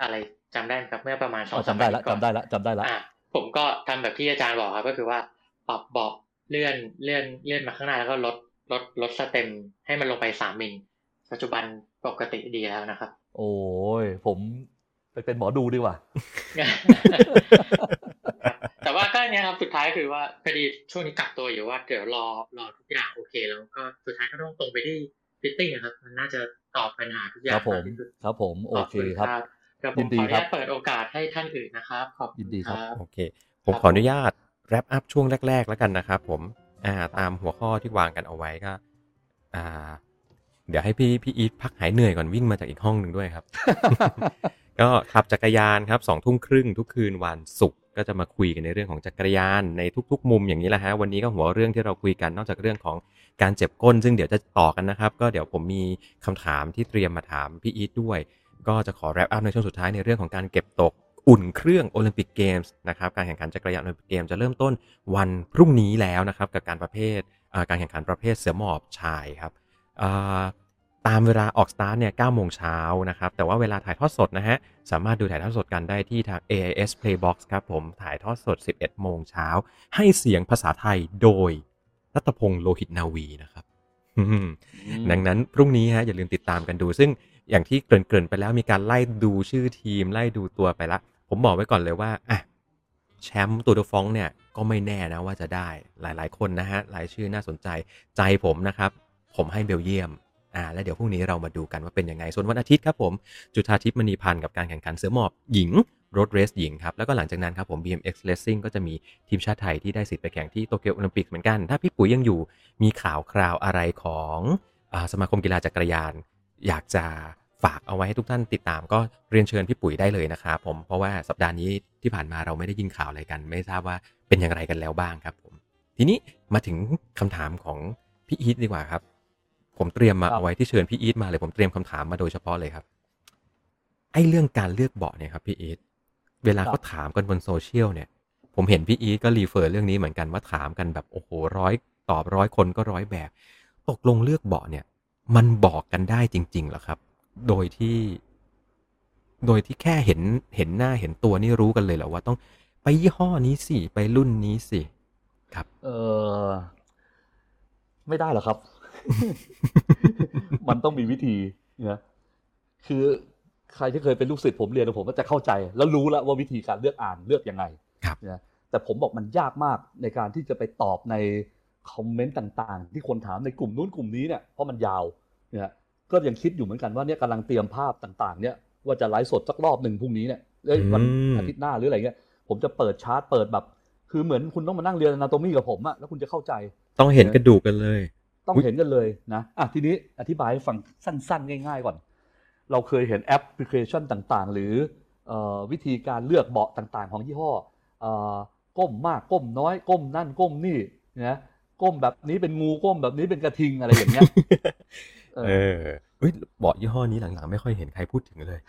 อะไร จำได้ไหมครับเมื่อประมาณสออ๋งอจำได้ละสัปาห์ก่อนจำได้ละจำได้ละอะผมก็ทำแบบที่อาจารย์บอกครับ ก็คือว่าปรับเบาะเลื่อนเลื่อนเลื่อนมาข้างหน้าแล้วก็ลดลดลด stem ให้มันลงไปสามมิลปัจจุบันปกติดีแล้วนะครับ โอ้ยผมไปเป็นหมอดูดีกว่า แต่ว่าก็เนี่ยครับสุดท้ายคือว่าพอดีช่วงนี้กักตัวอยู่ว่าเดี๋ยวรอรอทุกอย่างโอเค แล้วก็สุดท้ายก็ต้องตรงไปที่ fitting ครับ มันน่าจะตอบปัญหาทุกอคย่างรับผมที่สุดครับผมโอเคขณครับ เดี๋ยวผยิมนขดีออนุครัญาบตเปิดโอกาสให้ท่านอื่นนะครับขอบคุณยินดีครับโอเค ผมขออนุญาตแรปอัพช่วงแรก ๆ แล้วกันนะครับผมอ่าตามหัวข้อที่วางกันเอาไว้ก็ อ่า เดี๋ยวให้พี่พี่อีทพักหายเหนื่อยก่อนวิ่งมาจากอีกห้องหนึ่งด้วยครับ ก็ขับจักรยานครับสองทุ่มครึ่งทุกคืนวันศุกร์ก็จะมาคุยกันในเรื่องของจักรยานในทุก ๆ มุมอย่างนี้แหละฮะวันนี้ก็หัวเรื่องที่เราคุยกันนอกจากเรื่องของการเจ็บก้น ซึ่งเดี๋ยวจะต่อกันนะครับ ก็เดี๋ยวผมมีคำถามที่เตรียมมาถามพี่อีทด้วย ก็จะขอ wrap up ในช่วงสุดท้ายในเรื่องของการเก็บตกอุ่นเครื่องโอลิมปิกเกมส์นะครับการแข่งขันจักรยานโอลิมปิกเกมส์จะเริ่มต้นวันพรุ่งนี้แล้วนะครับกับการประเภทการแข่งขันประเภทเสือหมอบชายครับตามเวลาออกสตาร์ทเนี่ย9โมงเช้านะครับ แต่ว่าเวลาถ่ายทอดสดนะฮะ สามารถดูถ่ายทอดสดกันได้ที่ทาง AIS Playbox ครับผม ถ่ายทอดสด 11 โมงเช้า ให้เสียงภาษาไทยโดยรัตพงษ์โลหิตนาวีนะครับ ดังนั้นพรุ่งนี้ฮะอย่าลืมติดตามกันดู ซึ่งอย่างที่เกริ่นๆไปแล้วมีการไล่ดูชื่อทีม ไล่ดูตัวไปละ ผมบอกไว้ก่อนเลยว่าอะแชมป์ตูดฟองเนี่ยก็ไม่แน่นะว่าจะได้หลายๆ คนนะฮะรายชื่อน่าสนใจใจผมนะครับ ผมให้เบลเยียม อ่าแล้วเดี๋ยวพรุ่งนี้เรามาดูกันว่าเป็นยังไง ส่วนวันอาทิตย์ครับผม จุธาทิพย์มณีพันธ์กับการแข่งขันเสือหมอบหญิงรถเรสหญิงครับ แล้วก็หลังจากนั้นครับผม BMX Racing ก็จะมีทีมชาติไทยที่ได้สิทธิ์ไปแข่งที่โตเกียวโอลิมปิกเหมือนกัน ถ้าพี่ปุ๋ยยังอยู่มีข่าวคราวอะไรของอสมาคมกีฬาจักรยาน อยากจะฝากเอาไว้ให้ทุกท่านติดตามก็เรียนเชิญพี่ปุ๋ยได้เลยนะครับผมเพราะว่าสัปดาห์นี้ที่ผ่านมาเราไม่ได้ยินข่าวอะไรกัน ไม่ทราบว่าเป็นอย่างไรกันแล้วบ้างครับผมทีนี้มาถึงคำถามของพี่อีทดีกว่าครับ ผมเตรียมมาครับเอาไว้ที่เชิญพี่อีทมาเลยผมเตรียมคำถามมาโดยเฉพาะเลยครับ ไอ้เรื่องการเลือกเบาะเนี่ยครับพี่อีทเวลาเขาถามกันบนโซเชียลเนี่ย ผมเห็นพี่อีทก็ refer เรื่องนี้เหมือนกันว่าถามกันแบบโอ้โหร้อยตอบร้อยคนก็ร้อยแบบ ตกลงเลือกเบาะเนี่ย มันบอกกันได้จริงๆเหรอครับ โดยที่ โดยที่แค่เห็นเห็นหน้าเห็นตัวนี่รู้กันเลยเหรอว่าต้องไปยี่ห้อนี้สิ ไปรุ่นนี้สิ ครับ เออไม่ได้หรอกครับ มันต้องมีวิธีนะคือใครที่เคยเป็นลูกศิษย์ผมเรียนผมก็จะเข้าใจ แล้วรู้แล้วว่าวิธีการเลือกอ่านเลือกยังไงครับนะแต่ผมบอกมันยากมากในการที่จะไปตอบในคอมเมนต์ต่าง ๆ ที่คนถามในกลุ่มนู้นกลุ่มนี้เนี่ยเพราะมันยาวเนี่ยก็ยังคิดอยู่เหมือนกันว่าเนี่ยกำลังเตรียมภาพต่าง ๆ เนี่ยว่าจะไลฟ์สดสักรอบหนึ่งพรุ่งนี้เนี่ยเอ้ยวันอืมอาทิตย์หน้าหรืออะไรเงี้ยผมจะเปิดชาร์ตเปิดแบบ คือเหมือนคุณต้องมานั่งเรียนอนาโตมีกับผมอะแล้วคุณจะเข้าใจ ต้องเห็นกระดูกกันเลย ต้องอุ๊ยเห็นกันเลยนะอะทีนี้อธิบายให้ฟังสั้นๆ ง่าย ๆ ก่อน เราเคยเห็นแอปพลิเคชันต่างๆ หรือเออวิธีการเลือกเบาะต่างๆ ของยี่ห้อเออก้มมากก้มน้อย ก้มนั่นก้มนี่นะก้มแบบนี้เป็นงูก้มแบบนี้เป็นกระทิงอะไรอย่างเงี้ยเออเออเฮ้ยเบาะยี่ห้อนี้หลังๆ ไม่ค่อยเห็นใครพูดถึงเลย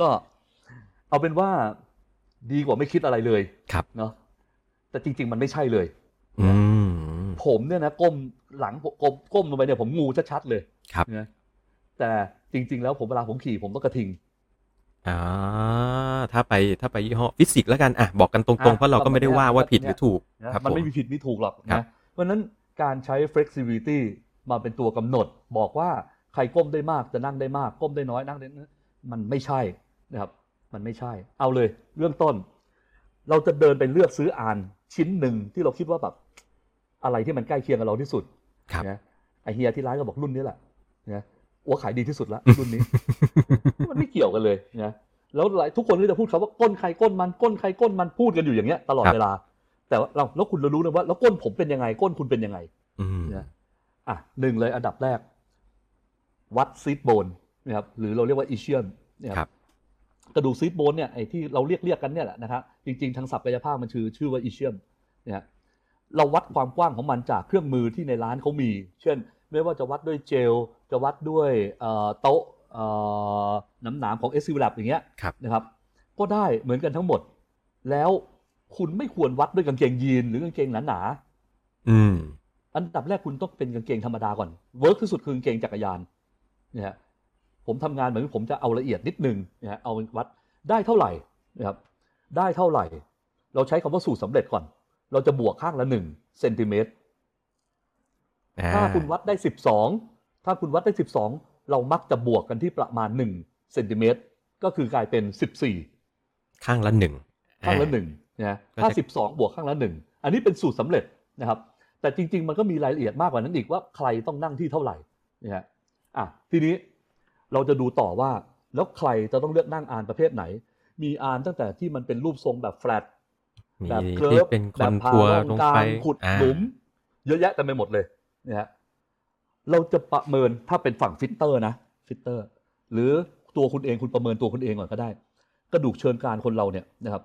ก็เอาเป็นว่าดีกว่าไม่คิดอะไรเลยครับเนาะแต่จริง ๆ มันไม่ใช่เลย อืม ผมเนี่ยนะก้มหลังผมก้มก้มลงไปเนี่ยผมงูชัดๆเลยครับนะแต่จริง ๆ แล้วผมเวลาผมขี่ผมต้องกระทิงอ่าถ้าไปถ้าไปยี่ห้อฟิสิกส์แล้วกันอะบอกกันตรงๆอะเพราะเราก็ไม่ได้ว่าว่าผิดหรือถูกนะครับมันไม่ผมีผิดมีถูกหรอกครับนะเพราะฉะนั้นการใช้ flexibility มาเป็นตัวกำหนด บอกว่าใครก้มได้มากจะนั่งได้มาก ก้มได้น้อยนั่งได้น้อยมันไม่ใช่นะครับ มันไม่ใช่ เอาเลยเรื่องต้น เราจะเดินไปเลือกซื้ออ่านชิ้นหนึ่งที่เราคิดว่าแบบ อะไรที่มันใกล้เคียงกับเราที่สุดครับนะไอเฮียที่ร้านก็บอกรุ่นนี้แหละนะโอ้ขายดีที่สุดละรุ่นนี้ มันไม่เกี่ยวกันเลยนะแล้วหลายทุกคนก็จะพูดคำว่าก้นใครก้นมันก้นใครก้นมันพูดกันอยู่อย่างเงี้ยตลอดครับเวลา แต่ว่าเราแล้วคุณเรารู้นะว่า แล้วก้นผมเป็นยังไงก้นคุณเป็นยังไงอืมนะอะหนึ่งเลยอันดับแรก วัดซีดโบนนะครับหรือเราเรียกว่าอีเชียนนะคครัรับบกระดูกซีดโบนเนี่ยไอ้ที่เราเรียกเรียกกันเนี่ยแหละนะครับจริงๆทางศัพท์กายภาพมันชื่อชื่อว่าอีเชียนนะฮะ เราวัดความกว้างของมันจากเครื่องมือที่ในร้านเขามี เช่น ไม่ว่าจะวัดด้วยเจล จะวัดด้วยเอ่อโต๊ะเอ่อน้ำหนามของ s อ l a b อย่างเงี้ยครับนะครับ ก็ได้เหมือนกันทั้งหมด แล้วคุณไม่ควรวัดด้วยกางเกงยีนหรือกางเกงหนาอืมๆอันดับแรกคุณต้องเป็นกางเกงธรรมดาก่อนเวิร์กที่สุดคือกางเกงจักรยานนะฮะผมทำงานเหมือนผมจะเอาละเอียดนิดนึงนะฮะเอาวัดได้เท่าไหร่นะครับได้เท่าไหร่ เราใช้คำว่าสูตรสำเร็จก่อน เราจะบวกข้างละหนึ่งเซนติเมตรอ่าถ้าคุณวัดได้12ถ้าคุณวัดได้12เรามักจะบวกกันที่ประมาณ1เซนติเมตรก็คือกลายเป็น14ข้างละหนึ่งข้างละอ่หนึ่งนะก็ถ้าจะ12บวกข้างละหนึ่งอันนี้เป็นสูตรสำเร็จนะครับ แต่จริง ๆ มันก็มีรายละเอียดมากกว่านั้นอีกว่าใครต้องนั่งที่เท่าไหร่นะฮะอะทีนี้เราจะดูต่อว่าแล้วใครจะต้องเลือกนั่งอ่านประเภทไหน มีอ่านตั้งแต่ที่มันเป็นรูปทรงแบบแฟลต มีแบบเคลิที่ฟเป็นคแบอนบผ่าทัวร์ร่องลงกลาไปงขุดอ่าหลุม เยอะแยะเต็มไปหมดเลยนะฮะเราจะประเมินถ้าเป็นฝั่งฟิตเตอร์นะฟิตเตอร์ หรือตัวคุณเองคุณประเมินตัวคุณเองก่อนก็ได้ กระดูกเชิงกรานคนเราเนี่ยนะครับ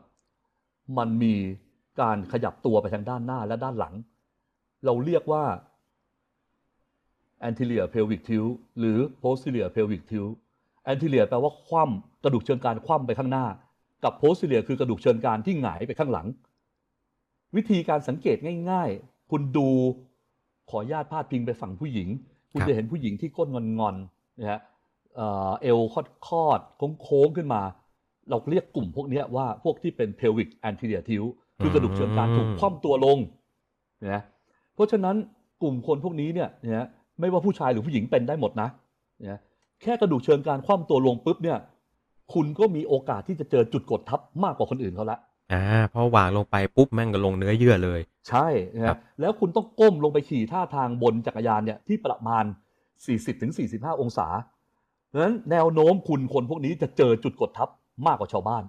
มันมีการขยับตัวไปทางด้านหน้าและด้านหลัง เราเรียกว่า anterior pelvic tilt หรือ posterior pelvic tilt anterior แปลว่าคว่ำกระดูกเชิงกรานคว่ำไปข้างหน้า กับ posterior คือกระดูกเชิงกรานที่หงายไปข้างหลัง วิธีการสังเกตง่าย ๆ คุณดูขอญาตพาดพิงไปฝั่งผู้หญิง คุณจะเห็นผู้หญิงที่ก้นงอนๆนะฮะเอ่อเอวคอดคอดๆโค้งๆขึ้นมา เราเรียกกลุ่มพวกนี้ว่าพวกที่เป็น pelvic anterior tilt คือกระดูกเชิงกรานถูกคว่ำตัวลงนะเพราะฉะนั้นกลุ่มคนพวกนี้เนี่ยนะไม่ว่าผู้ชายหรือผู้หญิงเป็นได้หมดนะนะแค่กระดูกเชิงกรานคว่ำตัวลงปุ๊บเนี่ย คุณก็มีโอกาสที่จะเจอจุดกดทับมากกว่าคนอื่นเขาละอ่าพอวางลงไปปุ๊บแม่งก็ลงเนื้อเยื่อเลย ใช่นะครัฮะบแล้วคุณต้องก้มลงไปขี่ท่าทางบนจักรยานเนี่ยที่ประมาณ 40-45 องศาดังนั้นแนวโน้มคุณคนพวกนี้จะเจอจุดกดทับมากกว่าชาวบ้าน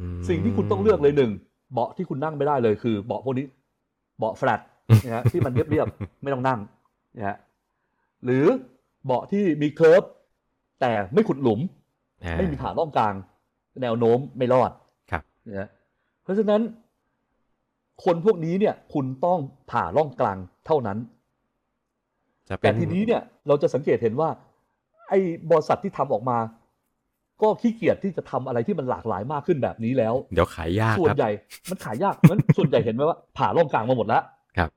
อืมสิ่งที่คุณต้องเลือกเลยหนึ่งเบาะที่คุณนั่งไม่ได้เลยคือ เบาะพวกนี้เบาะแฟลตนะฮะที่มันเรียบๆไม่ต้องนั่งนะฮะหรือเบาะที่มีเคิร์ฟแต่ไม่ขุดหลุมอ่า ไม่มีฐานร่องกลาง แนวโน้มไม่รอดครับนะฮะเพราะฉะนั้น คนพวกนี้เนี่ย คุณต้องผ่าร่องกลางเท่านั้นจะเป็แต่นทีนี้เนี่ย เราจะสังเกตเห็นว่า ไอ้บริษัทที่ทำออกมา ก็ขี้เกียจที่จะทำอะไรที่มันหลากหลายมากขึ้นแบบนี้แล้ว เดี๋ยวขายยากส่วคนรับใหญ่ มันขายยากนั้นส่วนใหญ่เห็นไหมว่า ผ่าร่องกลางมาหมดแล้วครับ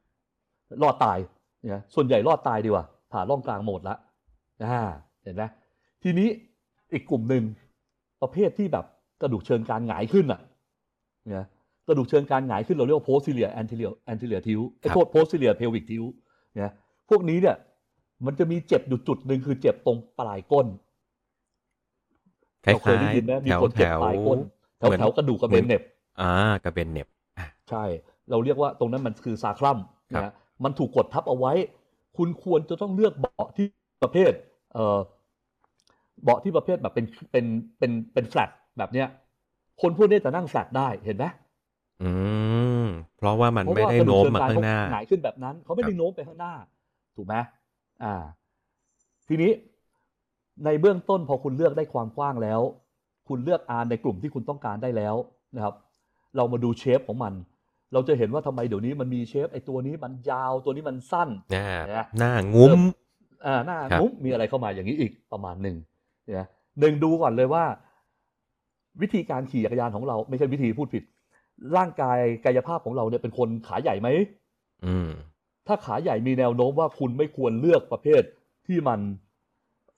รอดตายเนี่ยส่วนใหญ่รอดตายดีกว่าผ่าร่องกลางมาหมดแล้วอ่าเห็นไหมทีนี้ อีกกลุ่มหนึ่งประเภทที่แบบกระดูกเชิงกรานหงายขึ้นอะเนี่ยกระดูกเชิงกรานหงายขึ้นเราเรียกว่า posterior anterior anterior tilt ไอ้ครับโทษ posterior pelvic tilt เนี่ยพวกนี้เนี่ย มันจะมีเจ็บอยู่จุดหนึ่งคือเจ็บตรงปลายก้นคล้าเราเคยได้ยยินไหมๆมีแถวคนแถเจ็บวปลายก้นแถวเหมือนแถวกระดูกกระเบนเหน็บอ่ากระเบนเหน็บอะใช่ เราเรียกว่าตรงนั้นมันคือซาครัมครับนะฮะมันถูกกดทับเอาไว้ คุณควรจะต้องเลือกเบาะที่ประเภทเอ่อ เบาะที่ประเภทแบบเป็นเป็นเป็นเป็นแฟลตแบบเนี้ย คนพวกนี้จะนั่งแฟลตได้เห็นไหมอืมเพราะว่ามันเพราะไม่ว่าได้กระดูโน้กมเชิงมากรานข้างหน้าเขาหงายขึ้นแบบนั้นเขาไม่คได้รับโน้มไปข้างหน้า ถูกไหมอ่า ทีนี้ในเบื้องต้นพอคุณเลือกได้ความกว้างแล้ว คุณเลือกอาร์ในกลุ่มที่คุณต้องการได้แล้วนะครับ เรามาดูเชฟของมัน เราจะเห็นว่าทำไมเดี๋ยวนี้มันมีเชฟไอ้ตัวนี้มันยาวตัวนี้มันสั้นหน้าเนี่ยหน้างุ้มอ่าหน้าครับงุ้มมีอะไรเข้ามาอย่างนี้อีกประมาณหนึ่ง เนี่ยหนึ่งดูก่อนเลยว่า วิธีการขี่จักรยานของเรา ไม่ใช่วิธีพูดผิด ร่างกายกายภาพของเราเนี่ยเป็นคนขาใหญ่ไหมอืม ถ้าขาใหญ่มีแนวโน้มว่าคุณไม่ควรเลือกประเภทที่มัน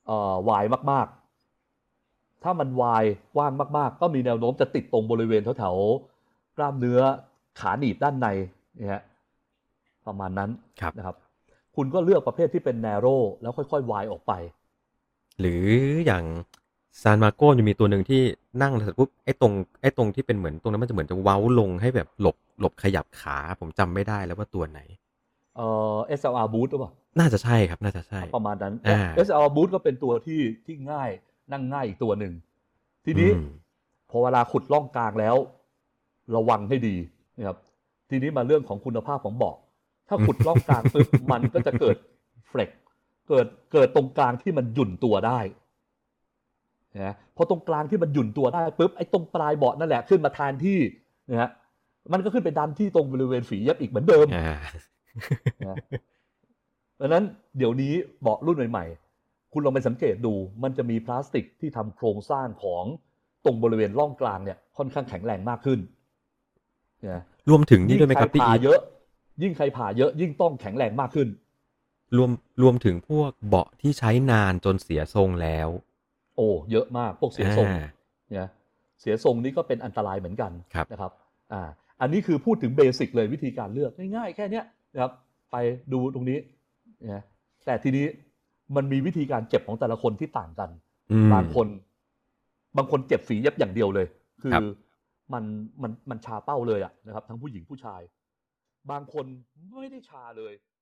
เอ่อวายมาก ๆ ถ้ามันวายกว้างมาก ๆ ก็มีแนวโน้มจะติดตรงบริเวณแถวๆกล้ามเนื้อขาหนีบด้านในเนี่ยฮะประมาณนั้นครับนะครับ คุณก็เลือกประเภทที่เป็น narrow แล้วค่อยๆวายออกไป หรืออย่างซานมาโกจะมีตัวหนึ่งที่นั่งเสร็จปุ๊บไอ้ตรงไอ้ตรงที่เป็นเหมือนตรงนั้นมันจะเหมือนจะเว้าลงให้แบบหลบหลบขยับขาผมจำไม่ได้แล้วว่าตัวไหน เอ่อ SLR boot หรือเปล่า น่าจะใช่ครับ น่าจะใช่ ประมาณนั้นอ่า SLR boot ก็เป็นตัวที่ที่ง่ายนั่งง่ายอีกตัวหนึ่ง ทีนี้อืมพอเวลาขุดล่องกลางแล้ว ระวังให้ดีนะครับ ทีนี้มาเรื่องของคุณภาพของเบาะถ้าขุดล่องกลางปุ๊บมันก็จะเกิดเฟลก เกิดเกิดตรงกลางที่มันหยุ่นตัวได้นะพอตรงกลางที่มันหยุ่นตัวได้ปุ๊บไอ้ตรงปลายเบาะนั่นแหละขึ้นมาแทนที่นะฮะมันก็ขึ้นไปดันที่ตรงบริเวณฝีเย็บอีกเหมือนเดิมอ่านะดังนั้นเดี๋ยวนี้เบาะรุ่นใหม่ๆ คุณลองไปสังเกตดู มันจะมีพลาสติกที่ทำโครงสร้างของตรงบริเวณร่องกลางเนี่ยค่อนข้างแข็งแรงมากขึ้นนะรวมถึงนี่ด้วยไหมครับยิ่พี่งใครผ่าอีทเยอะ ยิ่งใครผ่าเยอะยิ่งต้องแข็งแรงมากขึ้น รวมรวมถึงพวกเบาะที่ใช้นานจนเสียทรงแล้ว โอ้ เยอะมากพวกเสียทรงอ่าเนี่ยเสียทรงนี้ก็เป็นอันตรายเหมือนกันครับนะครับ อ่า อันนี้คือพูดถึงเบสิกเลยวิธีการเลือกง่ายๆ แค่เนี้ยนะครับ ไปดูตรงนี้นะแต่ทีนี้มันมีวิธีการเจ็บของแต่ละคนที่ต่างกันอืมบางคน บางคนเจ็บฝีเย็บอย่างเดียวเลย คือครับมันมันมันชาเป้าเลยอะนะครับ ทั้งผู้หญิงผู้ชาย บางคนไม่ได้ชาเลยแต่